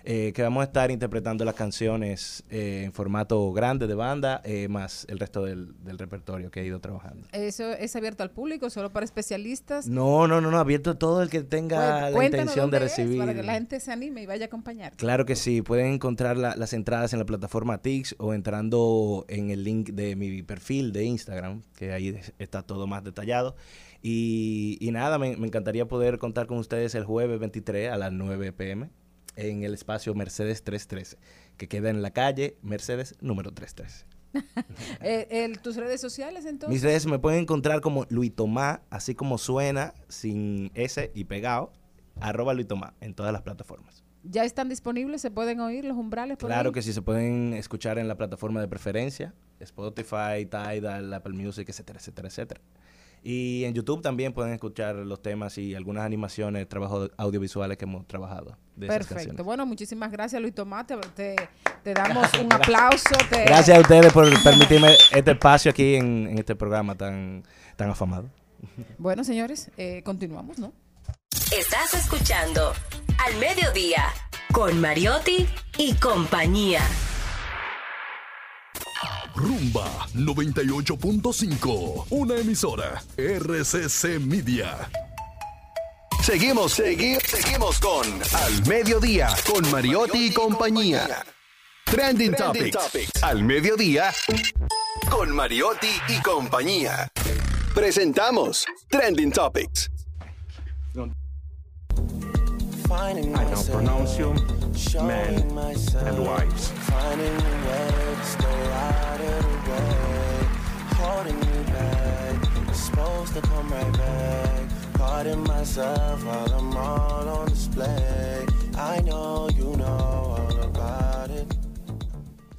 eh, que vamos a estar interpretando las canciones eh, en formato grande de banda, eh, más el resto del, del repertorio que he ido trabajando. ¿Eso es abierto al público, solo para especialistas? No, no, no, no, abierto a todo el que tenga Pues, la intención de recibir. para que la gente se anime y vaya a acompañar. Claro que sí, pueden encontrar la- las entradas en la plataforma Tix o entrando en el link de mi perfil de Instagram, que ahí es- está todo más detallado. Y, y nada, me, me encantaría poder contar con ustedes el jueves 23 a las 9 pm en el espacio Mercedes 313, que queda en la calle Mercedes número 313. Eh, el- ¿Tus redes sociales entonces? Mis redes me pueden encontrar como Luis Tomás, así como suena, sin S y pegado, arroba Luis Tomás en todas las plataformas. ¿Ya están disponibles? ¿Se pueden oír los umbrales por Claro ahí? que sí, se pueden escuchar en la plataforma de preferencia, Spotify, Tidal, Apple Music, etcétera, etcétera, etcétera. Y en YouTube también pueden escuchar los temas y algunas animaciones, trabajos audiovisuales que hemos trabajado de esas Perfecto. Bueno, muchísimas gracias, Luis Tomate. Te, te damos un aplauso. te- Gracias a ustedes por permitirme este espacio aquí en, en este programa tan, tan afamado. Bueno, señores, eh, continuamos, ¿no? Estás escuchando Al Mediodía con Mariotti y compañía. Rumba 98.5, una emisora RCC Media. Seguimos, seguimos, seguimos con Al Mediodía, con Mariotti y compañía. Trending, Trending Topics. Al Mediodía, con Mariotti y compañía. Presentamos Trending Topics. I pronounce you men and wives. Holding me back, supposed to come right back. Caught in myself while I'm all on display. I know you know all about it.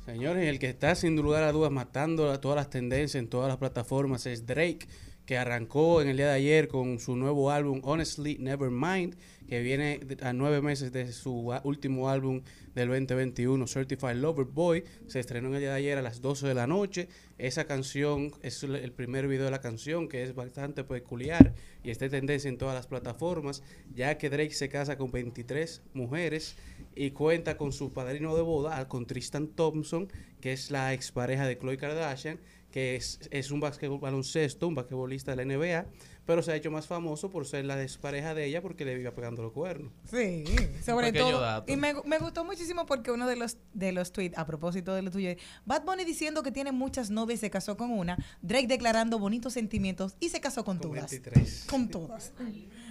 Señores, el que está sin lugar a dudas matando a todas las tendencias en todas las plataformas es Drake, que arrancó en el día de ayer con su nuevo álbum Honestly Nevermind, que viene a nueve meses de su último álbum del 2021, Certified Lover Boy. Se estrenó en el día de ayer a las 12 de la noche. Esa canción es el- el primer video de la canción, que es bastante peculiar y está en tendencia en todas las plataformas, ya que Drake se casa con 23 mujeres y cuenta con su padrino de boda, con Tristan Thompson, que es la expareja de Khloe Kardashian, que es, es un basquetbol baloncesto, un basquetbolista de la NBA, pero se ha hecho más famoso por ser la expareja de ella porque le vive pegando los cuernos. Sí, sobre todo. dato. Y me, me gustó muchísimo porque uno de los de los tweets, a propósito de lo tuyo, Bad Bunny diciendo que tiene muchas novias y se casó con una, Drake declarando bonitos sentimientos y se casó con, todas. Con todas.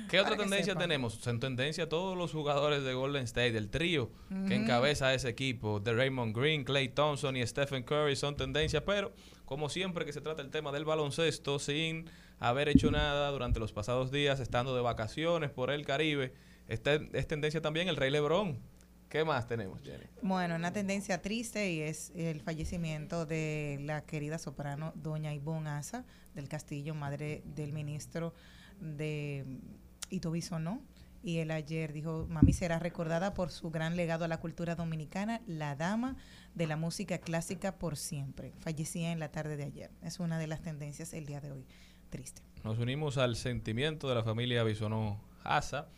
¿Qué otra tendencia tenemos? En tendencia todos los jugadores de Golden State, del trío que encabeza ese equipo, de Raymond Green, Clay Thompson y Stephen Curry son tendencia, pero como siempre que se trata el tema del baloncesto, sin haber hecho nada durante los pasados días, estando de vacaciones por el Caribe, está, es tendencia también el Rey Lebron. ¿Qué más tenemos, Jenny? Bueno, una tendencia triste y es el fallecimiento de la querida soprano doña Ivonne Asa del Castillo, madre del ministro de Ito Bisonó. Y él ayer dijo, mami será recordada por su gran legado a la cultura dominicana, la dama de la música clásica por siempre. Fallecía en la tarde de ayer. Es una de las tendencias el día de hoy. Triste. Nos unimos al sentimiento de la familia Bisonó Asa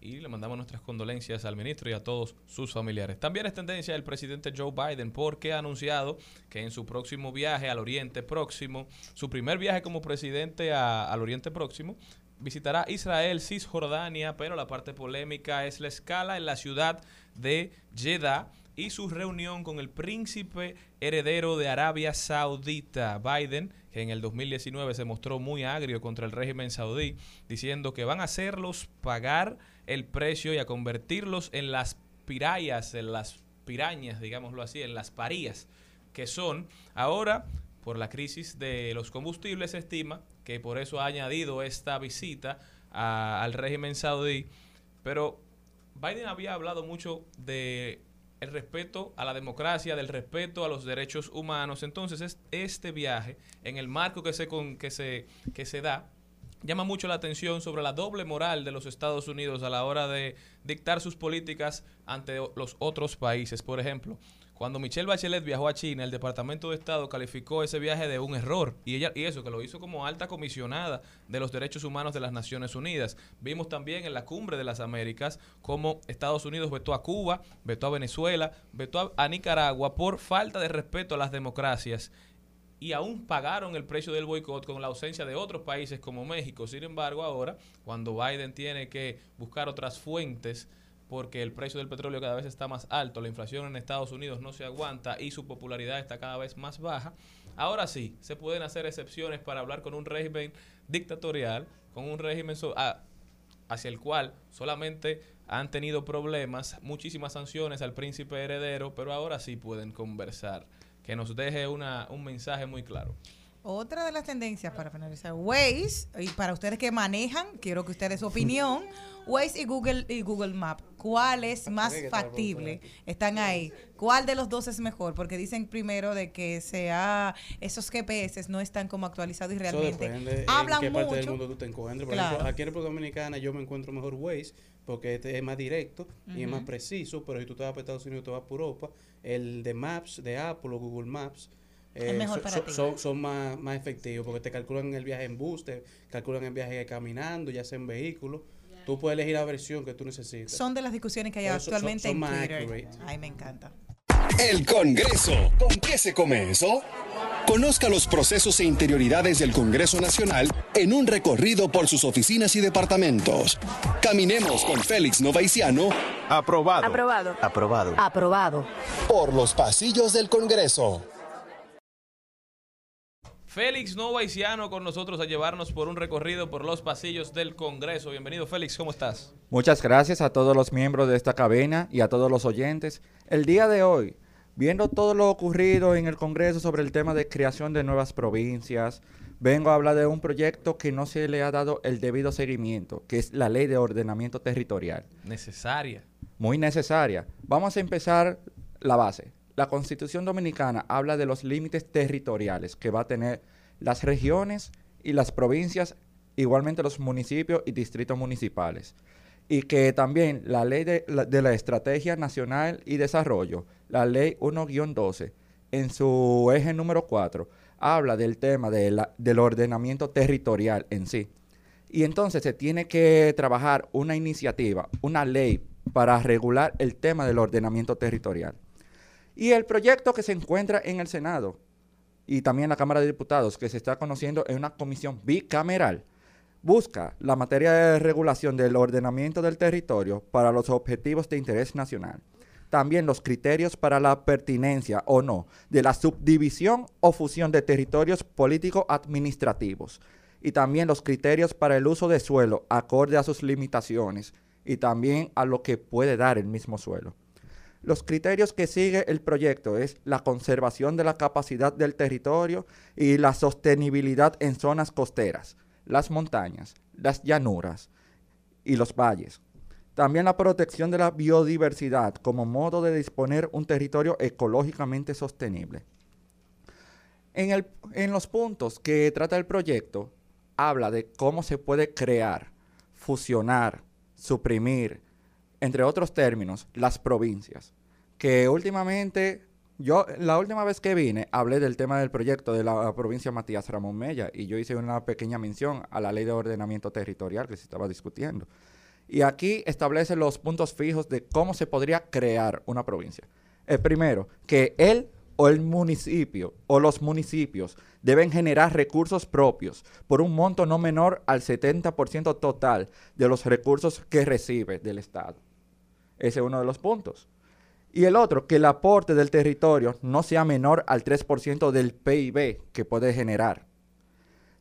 y le mandamos nuestras condolencias al ministro y a todos sus familiares. También es tendencia el presidente Joe Biden porque ha anunciado que en su próximo viaje al Oriente Próximo, su primer viaje como presidente al Oriente Próximo, visitará Israel, Cisjordania, pero la parte polémica es la escala en la ciudad de Jeddah y su reunión con el príncipe heredero de Arabia Saudita, Biden, que en el 2019 se mostró muy agrio contra el régimen saudí, diciendo que van a hacerlos pagar el precio y a convertirlos en las pirayas, en las pirañas, digámoslo así, en las parías, que son. Ahora, por la crisis de los combustibles, se estima que por eso ha añadido esta visita a- al régimen saudí, pero Biden había hablado mucho de el respeto a la democracia, del respeto a los derechos humanos. Entonces, es- este viaje, en el marco que se, que se, que se da, llama mucho la atención sobre la doble moral de los Estados Unidos a la hora de dictar sus políticas ante los otros países. Por ejemplo, cuando Michelle Bachelet viajó a China, el Departamento de Estado calificó ese viaje de un error. Y ella y eso, que lo hizo como alta comisionada de los derechos humanos de las Naciones Unidas. Vimos también en la cumbre de las Américas cómo Estados Unidos vetó a Cuba, vetó a Venezuela, vetó a, a Nicaragua por falta de respeto a las democracias y aún pagaron el precio del boicot con la ausencia de otros países como México. Sin embargo, ahora, cuando Biden tiene que buscar otras fuentes porque el precio del petróleo cada vez está más alto, la inflación en Estados Unidos no se aguanta y su popularidad está cada vez más baja, ahora sí, se pueden hacer excepciones para hablar con un régimen dictatorial, con un régimen ah, hacia el cual solamente han tenido problemas, muchísimas sanciones al príncipe heredero, pero ahora sí pueden conversar. Que nos deje una, un mensaje muy claro. Otra de las tendencias para finalizar, Waze, y para ustedes que manejan, quiero que ustedes su opinión, Waze y Google y Google Map, ¿cuál es más factible? Están ahí. ¿Cuál de los dos es mejor? Porque dicen primero de que sea esos GPS no están como actualizados y realmente depende hablan en qué parte del mundo tú te encuentres. Por Claro. ejemplo, aquí en República Dominicana yo me encuentro mejor Waze porque este es más directo y es más preciso, pero si tú te vas para Estados Unidos, te vas por Europa, el de Maps, de Apple o Google Maps, eh, Es mejor son- para son, ti. son- son más, más efectivos porque te calculan el viaje en bus, te calculan el viaje caminando, ya sea en vehículo. Tú puedes elegir la versión que tú necesites. Son de las discusiones que hay Pero son- actualmente son en más Twitter. accurate. Ay, me encanta. El Congreso. ¿Con qué se come eso? Conozca los procesos e interioridades del Congreso Nacional en un recorrido por sus oficinas y departamentos. Caminemos con Félix Novaiciano. Aprobado. Aprobado. Aprobado. Aprobado. Por los pasillos del Congreso. Félix Novaiciano con nosotros a llevarnos por un recorrido por los pasillos del Congreso. Bienvenido, Félix, ¿cómo estás? Muchas gracias a todos los miembros de esta cabina y a todos los oyentes. El día de hoy, viendo todo lo ocurrido en el Congreso sobre el tema de creación de nuevas provincias, vengo a hablar de un proyecto que no se le ha dado el debido seguimiento, que es la Ley de Ordenamiento Territorial. Necesaria. Muy necesaria. Vamos a empezar la base. La Constitución Dominicana habla de los límites territoriales que va a tener las regiones y las provincias, igualmente los municipios y distritos municipales. Y que también la ley de la, Estrategia Nacional y Desarrollo, la ley 1-12, en su eje número 4, habla del tema de la- del ordenamiento territorial en sí. Y entonces se tiene que trabajar una iniciativa, una ley para regular el tema del ordenamiento territorial. Y el proyecto que se encuentra en el Senado y también la Cámara de Diputados, que se está conociendo en una comisión bicameral, busca la materia de regulación del ordenamiento del territorio para los objetivos de interés nacional. También los criterios para la pertinencia o no de la subdivisión o fusión de territorios político-administrativos. Y también los criterios para el uso de suelo acorde a sus limitaciones y también a lo que puede dar el mismo suelo. Los criterios que sigue el proyecto es la conservación de la capacidad del territorio y la sostenibilidad en zonas costeras, las montañas, las llanuras y los valles. También la protección de la biodiversidad como modo de disponer un territorio ecológicamente sostenible. En, el- en los puntos que trata el proyecto, habla de cómo se puede crear, fusionar, suprimir, entre otros términos, las provincias. Que últimamente, yo la última vez que vine, hablé del tema del proyecto de la provincia Matías Ramón Mella y yo hice una pequeña mención a la ley de ordenamiento territorial que se estaba discutiendo. Y aquí establece los puntos fijos de cómo se podría crear una provincia. El primero, que él o el municipio o los municipios deben generar recursos propios por un monto no menor al 70% total de los recursos que recibe del Estado. Ese es uno de los puntos. Y el otro, que el aporte del territorio no sea menor al 3% del PIB que puede generar.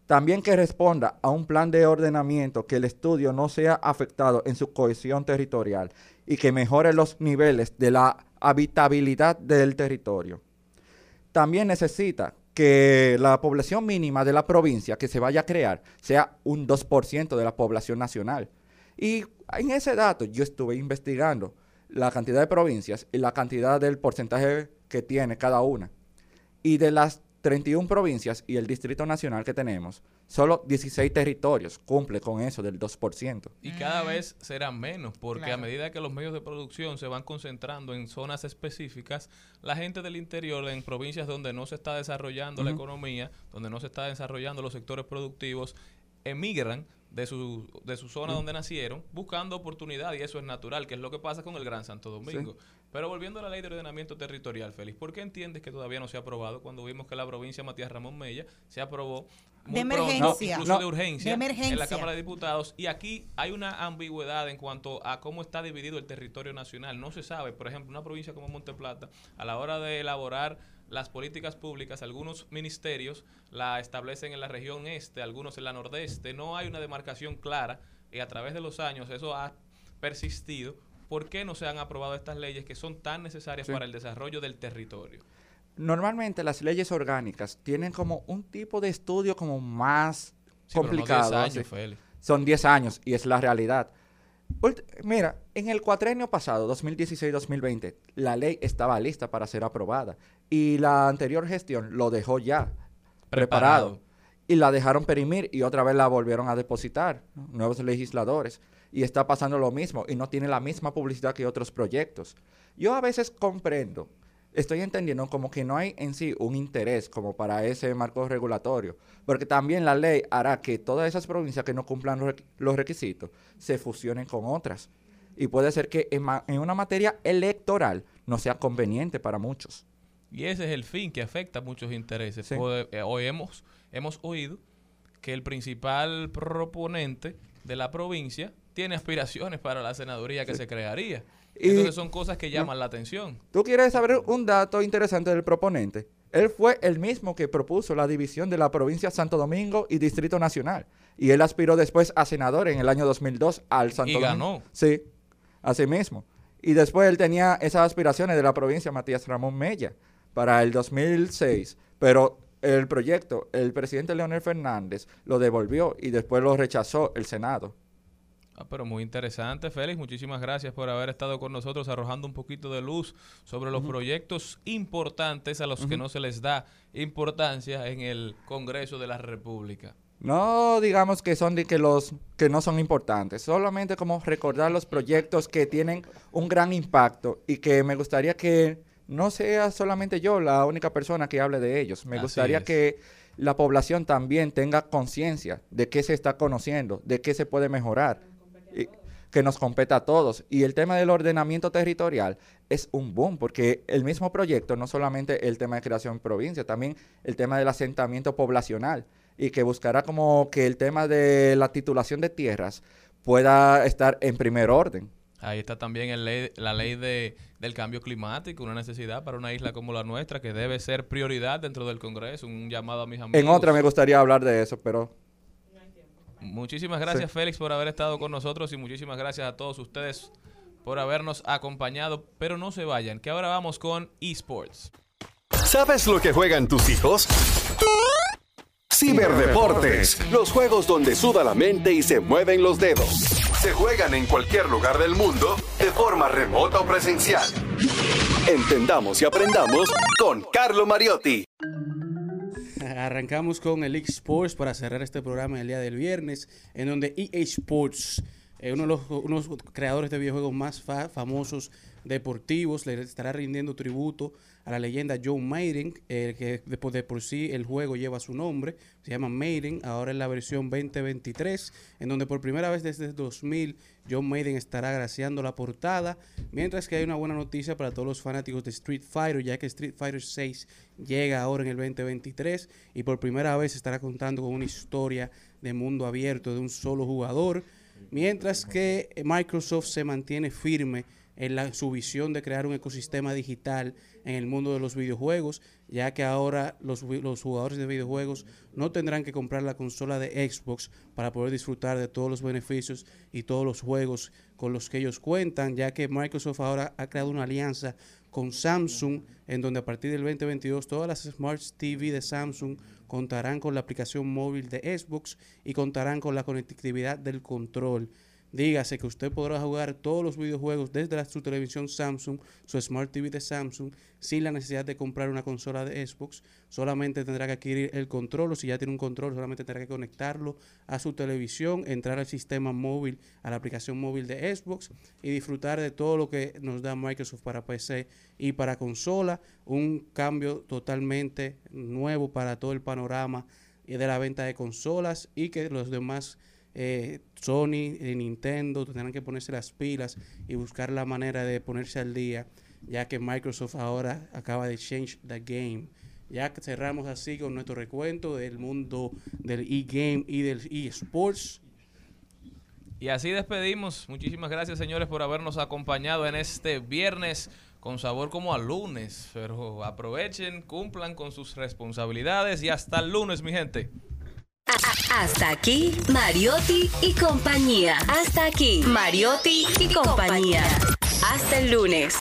También que responda a un plan de ordenamiento que el estudio no sea afectado en su cohesión territorial y que mejore los niveles de la habitabilidad del territorio. También necesita que la población mínima de la provincia que se vaya a crear sea un 2% de la población nacional. Y en ese dato yo estuve investigando la cantidad de provincias y la cantidad del porcentaje que tiene cada una. Y de las 31 provincias y el Distrito Nacional que tenemos, solo 16 territorios cumple con eso del 2%. Y cada vez serán menos, porque a medida que los medios de producción se van concentrando en zonas específicas, la gente del interior, en provincias donde no se está desarrollando la economía, donde no se está desarrollando los sectores productivos, emigran de su, de su zona Ujú. donde nacieron, buscando oportunidad, y eso es natural, que es lo que pasa con el Gran Santo Domingo. Pero volviendo a la ley de ordenamiento territorial, Félix, ¿por qué entiendes que todavía no se ha aprobado cuando vimos que la provincia Matías Ramón Mella se aprobó muy De pronto, emergencia. incluso No, de urgencia, de en la emergencia. Cámara de Diputados y aquí hay una ambigüedad en cuanto a cómo está dividido el territorio nacional. No se sabe, por ejemplo, una provincia como Monteplata, a la hora de elaborar las políticas públicas, algunos ministerios la establecen en la región este, algunos en la nordeste. No hay una demarcación clara y a través de los años eso ha persistido. ¿Por qué no se han aprobado estas leyes que son tan necesarias Sí. para el desarrollo del territorio? Normalmente las leyes orgánicas tienen como un tipo de estudio como más Sí, pero no complicado. 10 años, así. Félix. Son 10 años y es la realidad. Mira, en el cuatrenio pasado, 2016-2020, la ley estaba lista para ser aprobada y la anterior gestión lo dejó ya preparado. Preparado. Y la dejaron perimir y otra vez la volvieron a depositar, nuevos legisladores. Y está pasando lo mismo y no tiene la misma publicidad que otros proyectos. Yo a veces comprendo, estoy entendiendo como que no hay en sí un interés como para ese marco regulatorio, porque también la ley hará que todas esas provincias que no cumplan los, requ- los requisitos se fusionen con otras. Y puede ser que en, ma- en una materia electoral no sea conveniente para muchos. Y ese es el fin que afecta a muchos intereses. Sí. Hoy, eh, hoy hemos, hemos oído que el principal proponente de la provincia tiene aspiraciones para la senaduría que Sí. se crearía. Y- Entonces son cosas que no. llaman la atención. ¿Tú quieres saber un dato interesante del proponente? Él fue el mismo que propuso la división de la provincia Santo Domingo y Distrito Nacional. Y él aspiró después a senador en el año 2002 al Santo Y Domingo. ganó. Sí, así mismo. Y después él tenía esas aspiraciones de la provincia Matías Ramón Mella para el 2006. Pero el proyecto, el presidente Leonel Fernández lo devolvió y después lo rechazó el Senado. Ah, pero muy interesante, Félix. Muchísimas gracias por haber estado con nosotros arrojando un poquito de luz sobre los proyectos importantes a los que no se les da importancia en el Congreso de la República. No digamos que son de que los que no son importantes, solamente como recordar los proyectos que tienen un gran impacto y que me gustaría que no sea solamente yo la única persona que hable de ellos. Me Así gustaría es. que la población también tenga conciencia de qué se está conociendo, de qué se puede mejorar, y que nos competa a todos. Y el tema del ordenamiento territorial es un boom, porque el mismo proyecto, no solamente el tema de creación de provincia, también el tema del asentamiento poblacional, y que buscará como que el tema de la titulación de tierras pueda estar en primer orden. Ahí está también el ley- la ley de, del cambio climático, una necesidad para una isla como la nuestra que debe ser prioridad dentro del Congreso. Un llamado a mis amigos. En otra me gustaría hablar de eso, pero Muchísimas gracias, Sí. Félix, por haber estado con nosotros y muchísimas gracias a todos ustedes por habernos acompañado. Pero no se vayan, que ahora vamos con eSports. ¿Sabes lo que juegan tus hijos? Ciberdeportes, los juegos donde suda la mente y se mueven los dedos. Se juegan en cualquier lugar del mundo, de forma remota o presencial. Entendamos y aprendamos con Carlo Mariotti. Arrancamos con el eSports para cerrar este programa el día del viernes, en donde EA Sports eh, uno de los creadores de videojuegos más fa- famosos deportivos, le estará rindiendo tributo a la leyenda John Maiden, eh, que de por, de por sí el juego lleva su nombre, se llama Maiden, ahora en la versión 2023, en donde por primera vez desde el 2000 John Maiden estará graciando la portada, mientras que hay una buena noticia para todos los fanáticos de Street Fighter, ya que Street Fighter 6 llega ahora en el 2023 y por primera vez estará contando con una historia de mundo abierto de un solo jugador, mientras que Microsoft se mantiene firme en la, su visión de crear un ecosistema digital en el mundo de los videojuegos, ya que ahora los, los jugadores de videojuegos no tendrán que comprar la consola de Xbox para poder disfrutar de todos los beneficios y todos los juegos con los que ellos cuentan, ya que Microsoft ahora ha creado una alianza con Samsung, en donde a partir del 2022 todas las Smart TV de Samsung contarán con la aplicación móvil de Xbox y contarán con la conectividad del control. Dígase que usted podrá jugar todos los videojuegos desde la- su televisión Samsung, su Smart TV de Samsung, sin la necesidad de comprar una consola de Xbox. Solamente tendrá que adquirir el control o si ya tiene un control, solamente tendrá que conectarlo a su televisión, entrar al sistema móvil, a la aplicación móvil de Xbox y disfrutar de todo lo que nos da Microsoft para PC y para consola. Un cambio totalmente nuevo para todo el panorama eh, de la venta de consolas y que los demás eh, Sony y Nintendo tendrán que ponerse las pilas y buscar la manera de ponerse al día, ya que Microsoft ahora acaba de change the game. Ya cerramos así con nuestro recuento del mundo del e-game y del e-sports. Y así despedimos. Muchísimas gracias, señores, por habernos acompañado en este viernes con sabor como a lunes. Pero aprovechen, cumplan con sus responsabilidades y hasta el lunes, mi gente. Hasta aquí, Mariotti y compañía. Hasta aquí, Mariotti y compañía. Hasta el lunes.